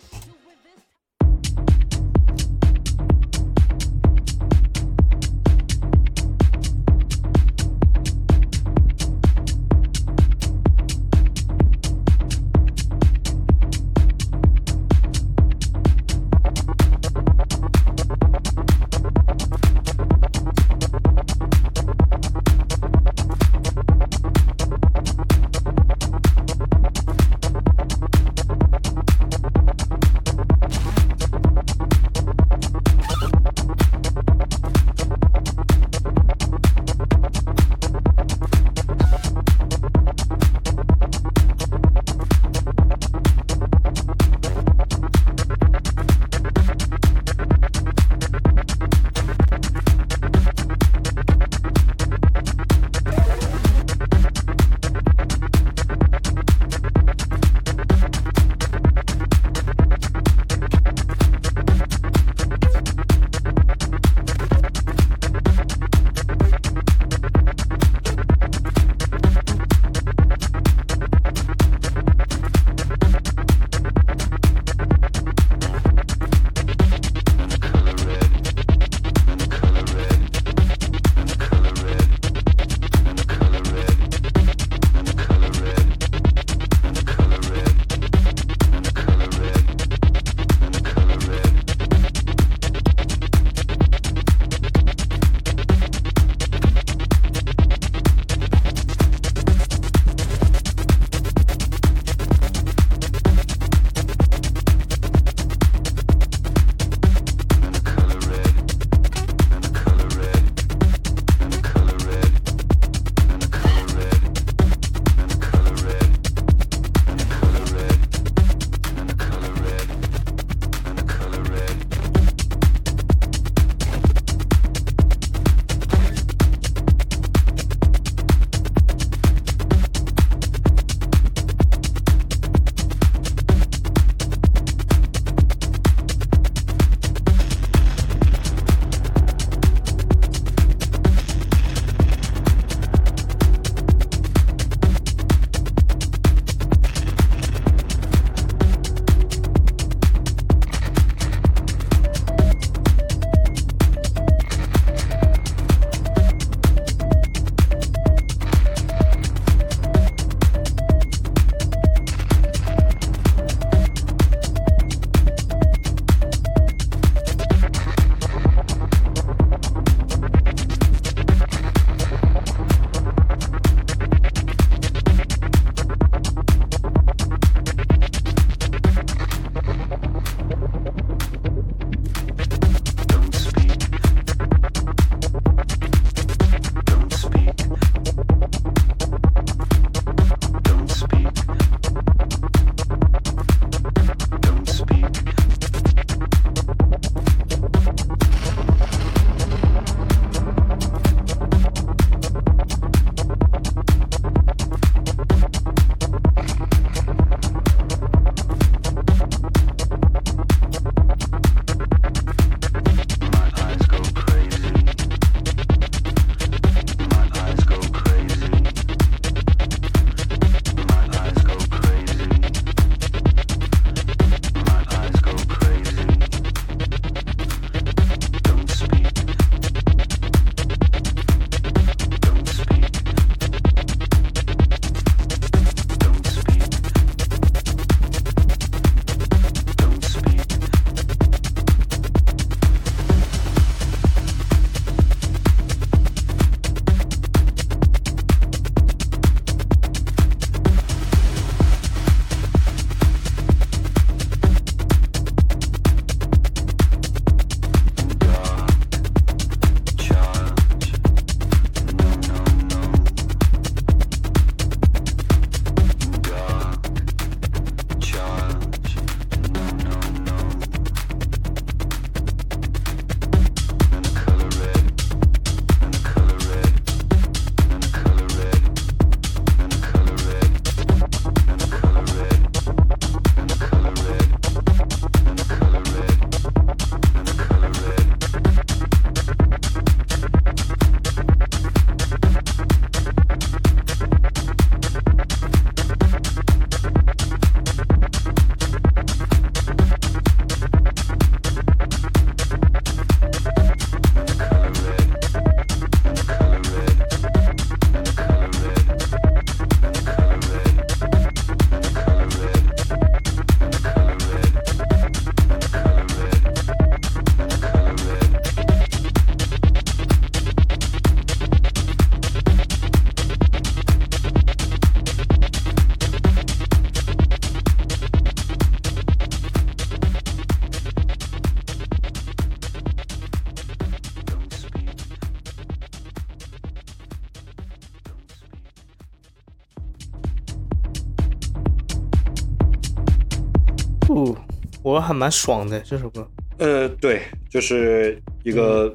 我还蛮爽的这首歌。呃，对，就是一个、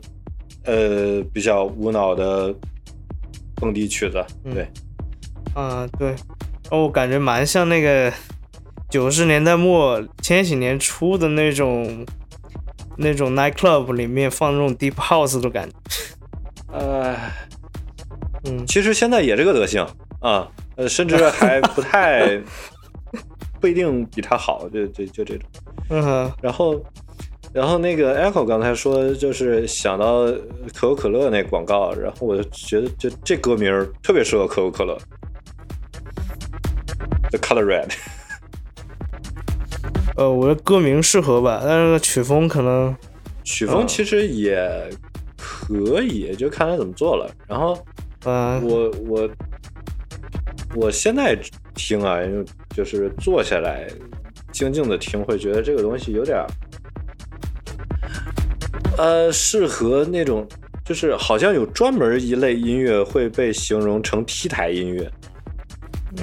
呃比较无脑的蹦迪曲子，对，啊，对，哦，我感觉蛮像那个九十年代末、千禧年初的那种那种 night club 里面放那种 deep house 的感觉。呃，嗯，其实现在也这个德行啊，呃，甚至还不太 不一定比他好，就就就这种。嗯哼，然后，然后那个 Echo 刚才说，就是想到可口可乐那广告，然后我就觉得就这歌名特别适合可口可乐，The Color Red。呃，我的歌名适合吧，但是曲风可能，曲风其实也可以，就看他怎么做了。然后嗯、我我我现在听啊，就是坐下来静静的听，会觉得这个东西有点儿，呃，适合那种就是好像有专门一类音乐会被形容成 T 台音乐，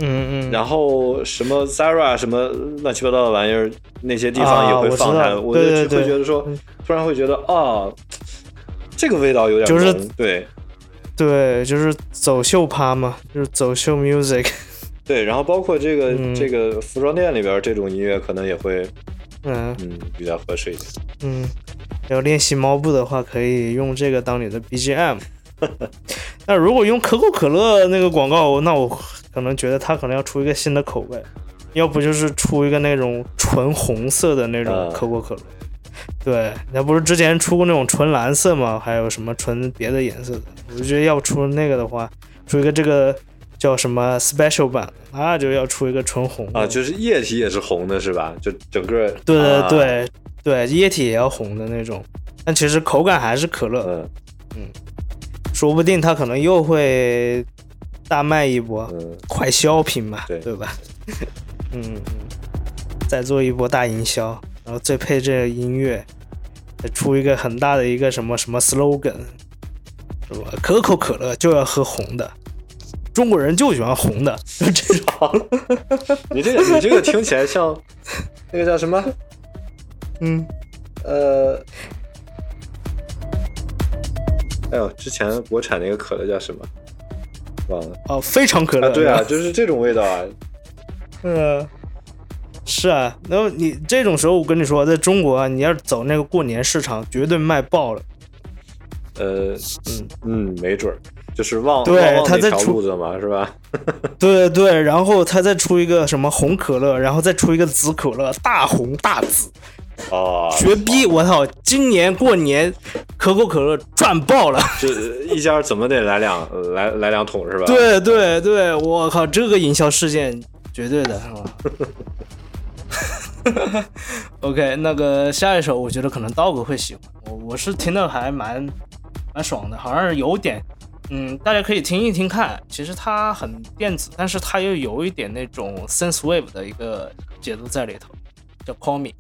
嗯嗯，然后什么 Zara 什么乱七八糟的玩意儿，那些地方也啊会放它，我就会觉得说嗯，突然会觉得啊，这个味道有点就是浓对对，就是走秀趴嘛，就是走秀 music。对，然后包括这个、嗯这个服装店里边这种音乐，可能也会嗯嗯比较合适一点。嗯，要练习猫步的话，可以用这个当你的 BGM。那如果用可口可乐那个广告，那我可能觉得它可能要出一个新的口味，要不就是出一个那种纯红色的那种啊可口可乐。对，那不是之前出过那种纯蓝色吗？还有什么纯别的颜色的？我就觉得要出那个的话，出一个这个叫什么 special 版，那就要出一个纯红的。啊，就是液体也是红的，是吧？就整个对对啊。对、对，液体也要红的那种，但其实口感还是可乐，嗯。说不定它可能又会大卖一波，嗯，快消品嘛，对。吧？嗯嗯，再做一波大营销，然后再配这音乐，再出一个很大的一个什么什么 slogan，是吧？可口可乐就要喝红的，中国人就喜欢红的，就这种，你这个你这个听起来像 那个叫什么？嗯，呃，哎呦，之前国产那个可乐叫什么？忘了哦，非常可乐，啊，对啊，就是这种味道啊。嗯，是啊，然后你这种时候，我跟你说，在中国啊，你要是走那个过年市场，绝对卖爆了。呃，嗯嗯，没准儿，就是旺对他在出路子嘛，是吧？对对，然后他再出一个什么红可乐，然后再出一个紫可乐，大红大紫，哦，绝逼！我操，今年过年可口可乐赚爆了。这一家怎么得来两来来两桶是吧？对对对，我靠，这个营销事件绝对的是吧？OK，那个下一首我觉得可能道哥会喜欢，我我是听的还蛮蛮爽的，好像是有点，嗯，大家可以听一听看。其实它很电子，但是它又有一点那种 sense wave 的一个节奏在里头，叫 Call Me。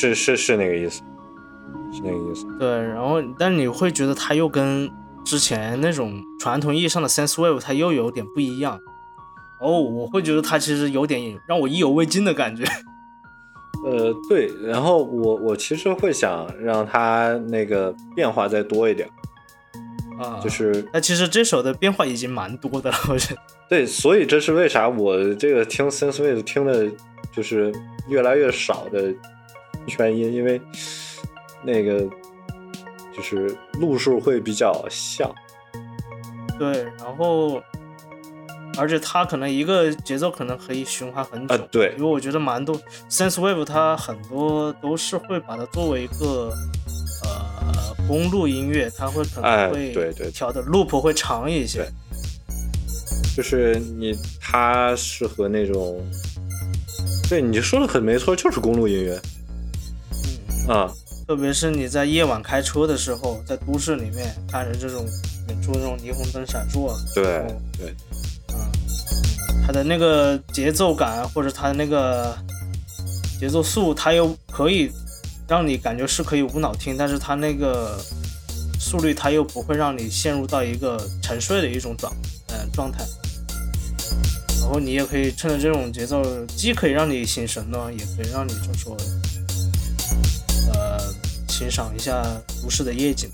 是是是那个意思，是那个意思。对，然后但你会觉得它又跟之前那种传统意义上的 sense wave 它又有点不一样。哦，我会觉得它其实有点让我意犹未尽的感觉。呃，对，然后我我其实会想让它那个变化再多一点，啊，就是那其实这首的变化已经蛮多的了，我觉得。对，所以这是为啥我这个听 Sense Wave 听的，就是越来越少的原因，因为那个就是路数会比较像。对，然后而且它可能一个节奏可能可以循环很久，啊对。因为我觉得蛮多 sense wave 它很多都是会把它作为一个呃公路音乐，它会可哎能会对对调的 loop 会长一些，就是你它适合那种，对你说的很没错，就是公路音乐。嗯，啊，特别是你在夜晚开车的时候，在都市里面看着这种远处这种霓虹灯闪烁，对对，嗯，它的那个节奏感或者它的那个节奏速，它又可以让你感觉是可以无脑听，但是它那个速率它又不会让你陷入到一个沉睡的一种状嗯、状态。然后你也可以趁着这种节奏，既可以让你醒神呢，也可以让你就说，呃，欣赏一下都市的夜景。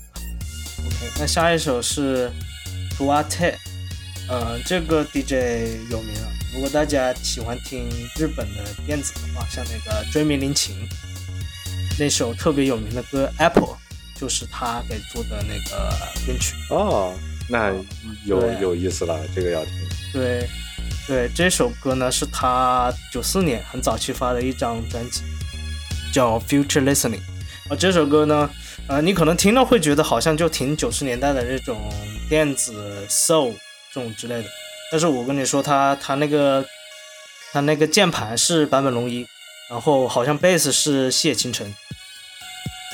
OK，那下一首是 Tuate。呃，这个 DJ 有名啊。如果大家喜欢听日本的电子的话，像那个追名林琴那首特别有名的歌《Apple》，就是他给做的那个编曲。哦，那有对有意思了，这个要听。对，对，这首歌呢是他九四年很早期发的一张专辑，叫《Future Listening》。啊，这首歌呢，呃，你可能听了会觉得好像就挺九十年代的那种电子 soul 这种之类的，但是我跟你说，他他那个他那个键盘是坂本龙一，然后好像贝斯是谢清晨，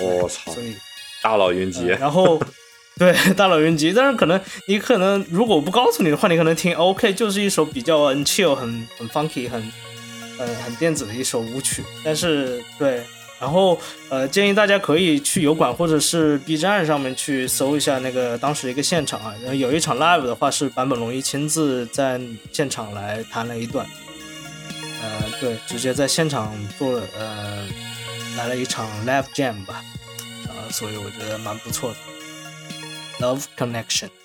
我、操所，以大佬云集呃，然后 对大佬云集，但是可能你可能如果我不告诉你的话，你可能听 OK 就是一首比较很 chill、很很 funky、很呃很电子的一首舞曲，但是对。然后，呃，建议大家可以去油管或者是 B 站上面去搜一下那个当时一个现场啊，然后有一场 live 的话是坂本龙一亲自在现场来弹了一段，呃，对，直接在现场做了呃来了一场 live jam 吧，呃，所以我觉得蛮不错的。Love Connection。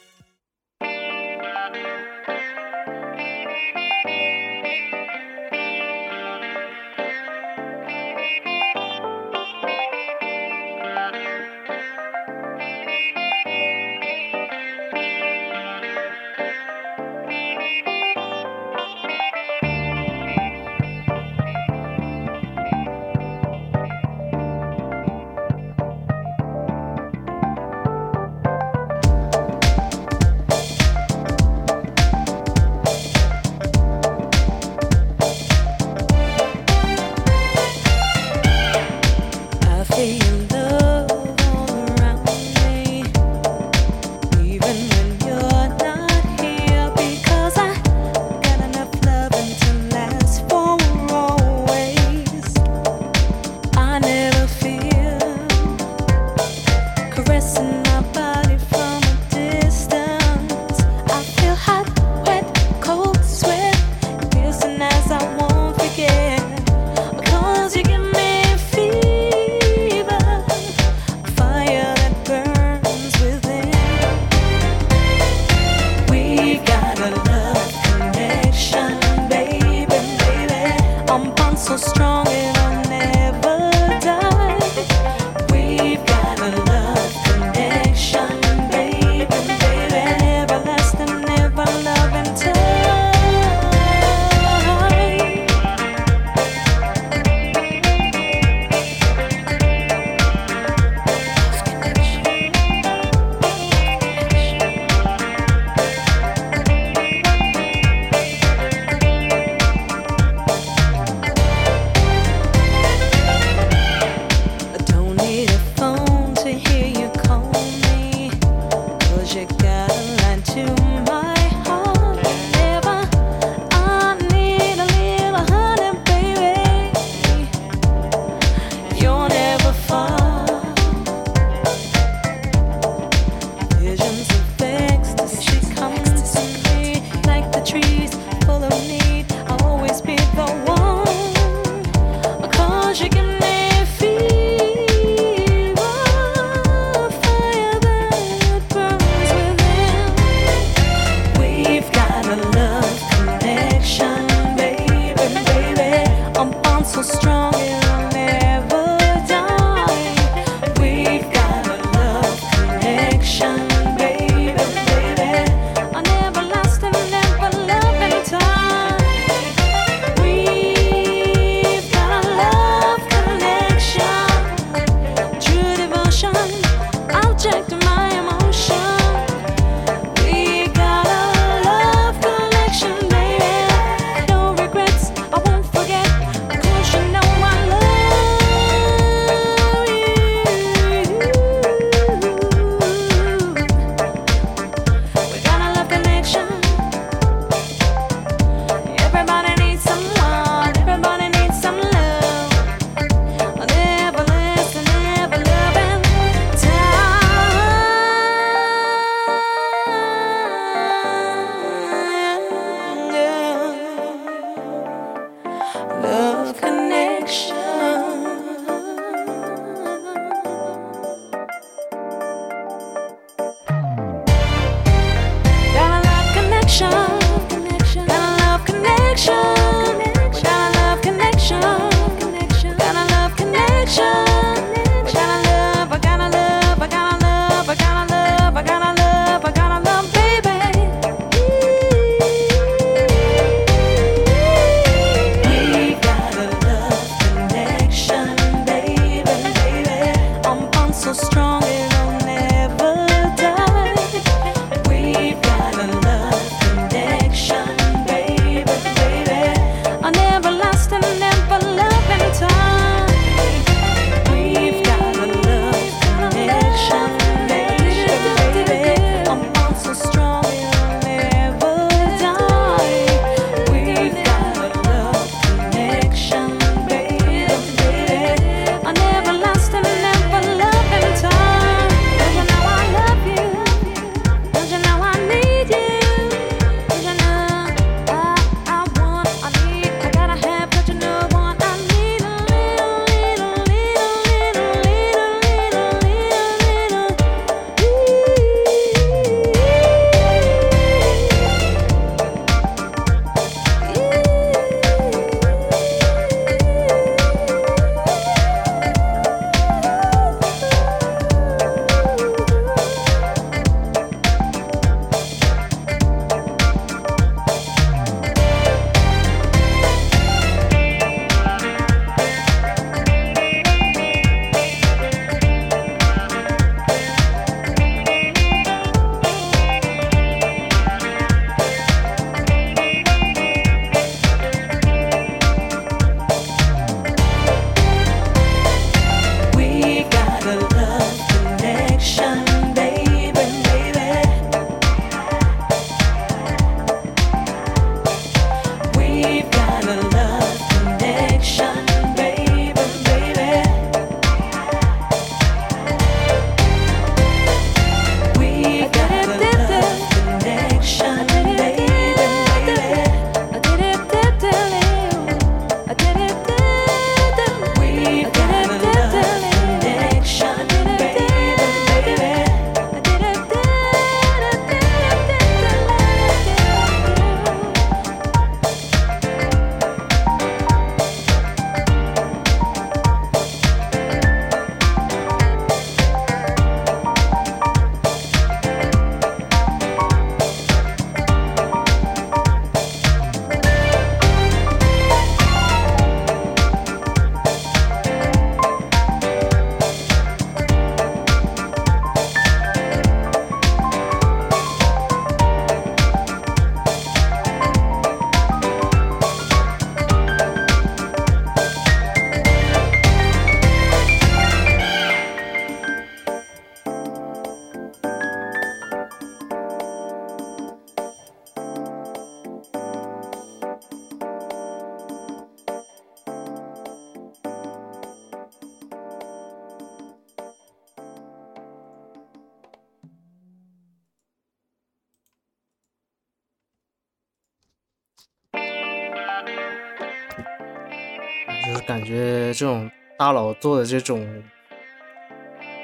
这种大佬做的这种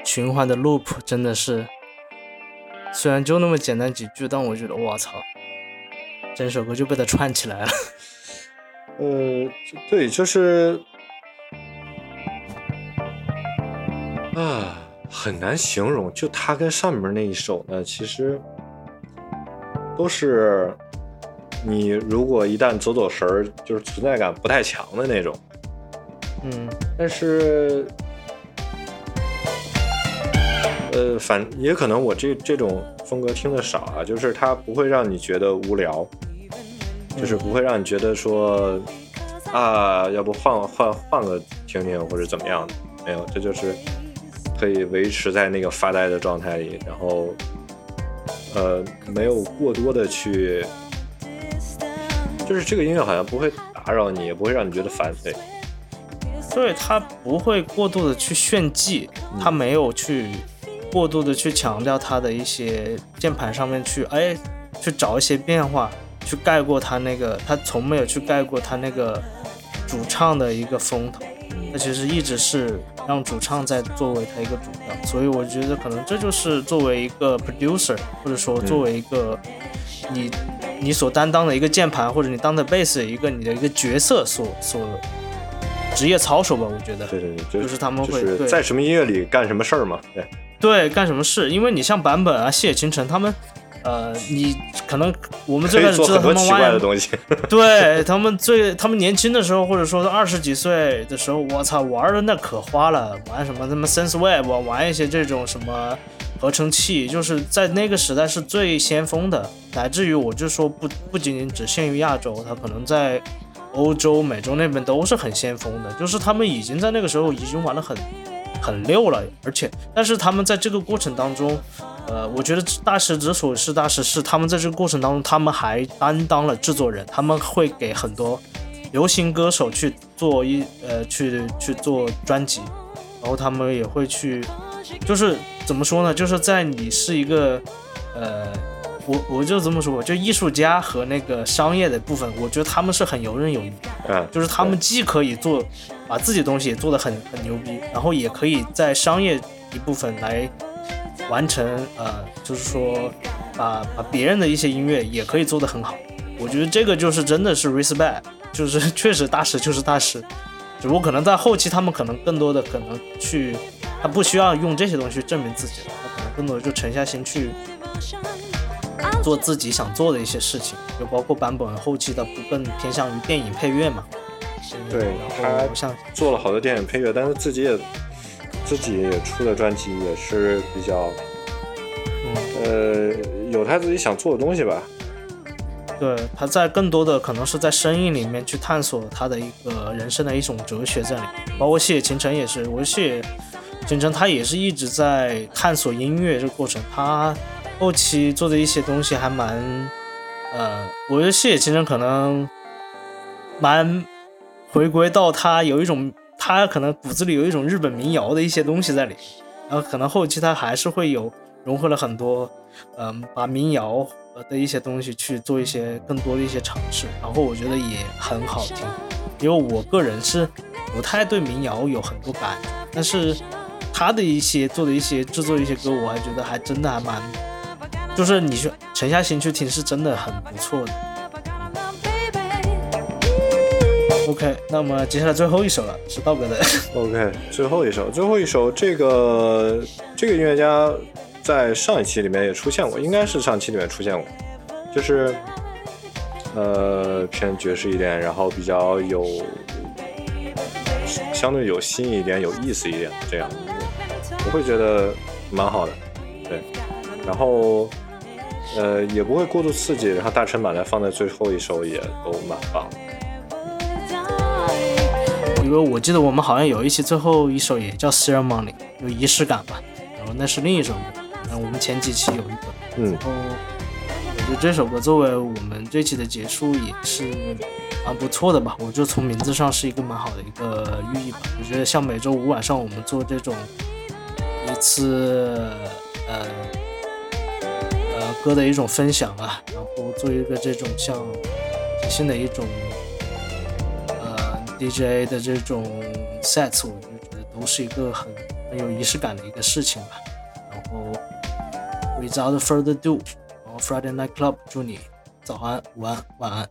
循环的 loop 真的是，虽然就那么简单几句，但我觉得我操，整首歌就被他串起来了。呃，对，就是啊，很难形容。就他跟上面那一首呢，其实都是你如果一旦走走神儿，就是存在感不太强的那种。嗯，但是，呃，反也可能我这这种风格听的少啊，就是它不会让你觉得无聊，就是不会让你觉得说啊，要不换换换个听听或者怎么样的，没有，这就是可以维持在那个发呆的状态里，然后呃，没有过多的去，就是这个音乐好像不会打扰你，也不会让你觉得烦，对。对他不会过度的去炫技，他没有去过度的去强调他的一些键盘上面去哎去找一些变化，去盖过他那个，他从没有去盖过他那个主唱的一个风头，他其实一直是让主唱在作为他一个主调，所以我觉得可能这就是作为一个 producer 或者说作为一个你你所担当的一个键盘或者你当的贝斯一个你的一个角色所所职业操守吧，我觉得。对对对，就是他们会就是在什么音乐里干什么事儿嘛，对。对，干什么事？因为你像版本啊、谢倾城他们，呃，你可能我们最开始知道他们奇怪的，东西。对他们最他们年轻的时候，或者说是二十几岁的时候，我操，玩的那可花了，玩什么他妈 Sense Web，玩一些这种什么合成器，就是在那个时代是最先锋的，乃至于我就说不不仅仅只限于亚洲，它可能在欧洲、美洲那边都是很先锋的，就是他们已经在那个时候已经玩的很很溜了，而且但是他们在这个过程当中，呃，我觉得大师之所以是大师，是他们在这个过程当中，他们还担当了制作人，他们会给很多流行歌手去做一呃去去做专辑，然后他们也会去，就是怎么说呢，就是在你是一个呃。我我就这么说，就艺术家和那个商业的部分，我觉得他们是很游刃有余。嗯，就是他们既可以做，把自己的东西也做得很很牛逼，然后也可以在商业一部分来完成，呃，就是说把把别人的一些音乐也可以做得很好。我觉得这个就是真的是 respect，就是 确实大师就是大师，只不过可能在后期他们可能更多的可能去，他不需要用这些东西去证明自己了，他可能更多的就沉下心去做自己想做的一些事情，就包括版本后期的不更偏向于电影配乐嘛。对然后他像做了好多电影配乐，但是自己也自己也出的专辑也是比较，呃，有他自己想做的东西吧。对，他在更多的可能是在声音里面去探索他的一个人生的一种哲学在里面，包括谢秦城也是，我谢秦城他也是一直在探索音乐这个过程，他后期做的一些东西还蛮，呃，我觉得谢秦城可能蛮回归到他有一种他可能骨子里有一种日本民谣的一些东西在里面，然后可能后期他还是会有融合了很多，嗯、把民谣的一些东西去做一些更多的一些尝试，然后我觉得也很好听，因为我个人是不太对民谣有很多感，但是他的一些做的一些制作一些歌，我还觉得还真的还蛮，就是你去沉下心去听，是真的很不错的。OK，那么接下来最后一首了，是道哥的。OK，最后一首，最后一首，这个这个音乐家在上一期里面也出现过，应该是上期里面出现过，就是呃偏爵士一点，然后比较有相对有新意一点、有意思一点这样，我会觉得蛮好的，对，然后呃也不会过度刺激，然后大成把它放在最后一首也都蛮棒的。因为我记得我们好像有一期最后一首也叫 Ceremony，有仪式感吧，然后那是另一首歌，然后我们前几期有一个，嗯然后我觉得这首歌作为我们这期的结束也是蛮不错的吧，我觉得从名字上是一个蛮好的一个寓意吧。我觉得像每周五晚上我们做这种一次呃呃歌的一种分享啊，然后做一个这种像即兴的一种呃 DJ 的这种 sets，我就觉得都是一个很很有仪式感的一个事情吧。然后 without further ado，然后 Friday Night Club 祝你早安、午安、晚安。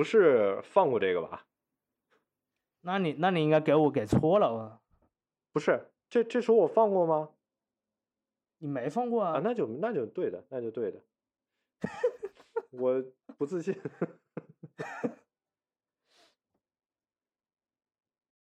不是放过这个吧？那你那你应该给我给错了啊！不是，这这首我放过吗？你没放过啊？啊，那就那就对的，那就对的。我不自信。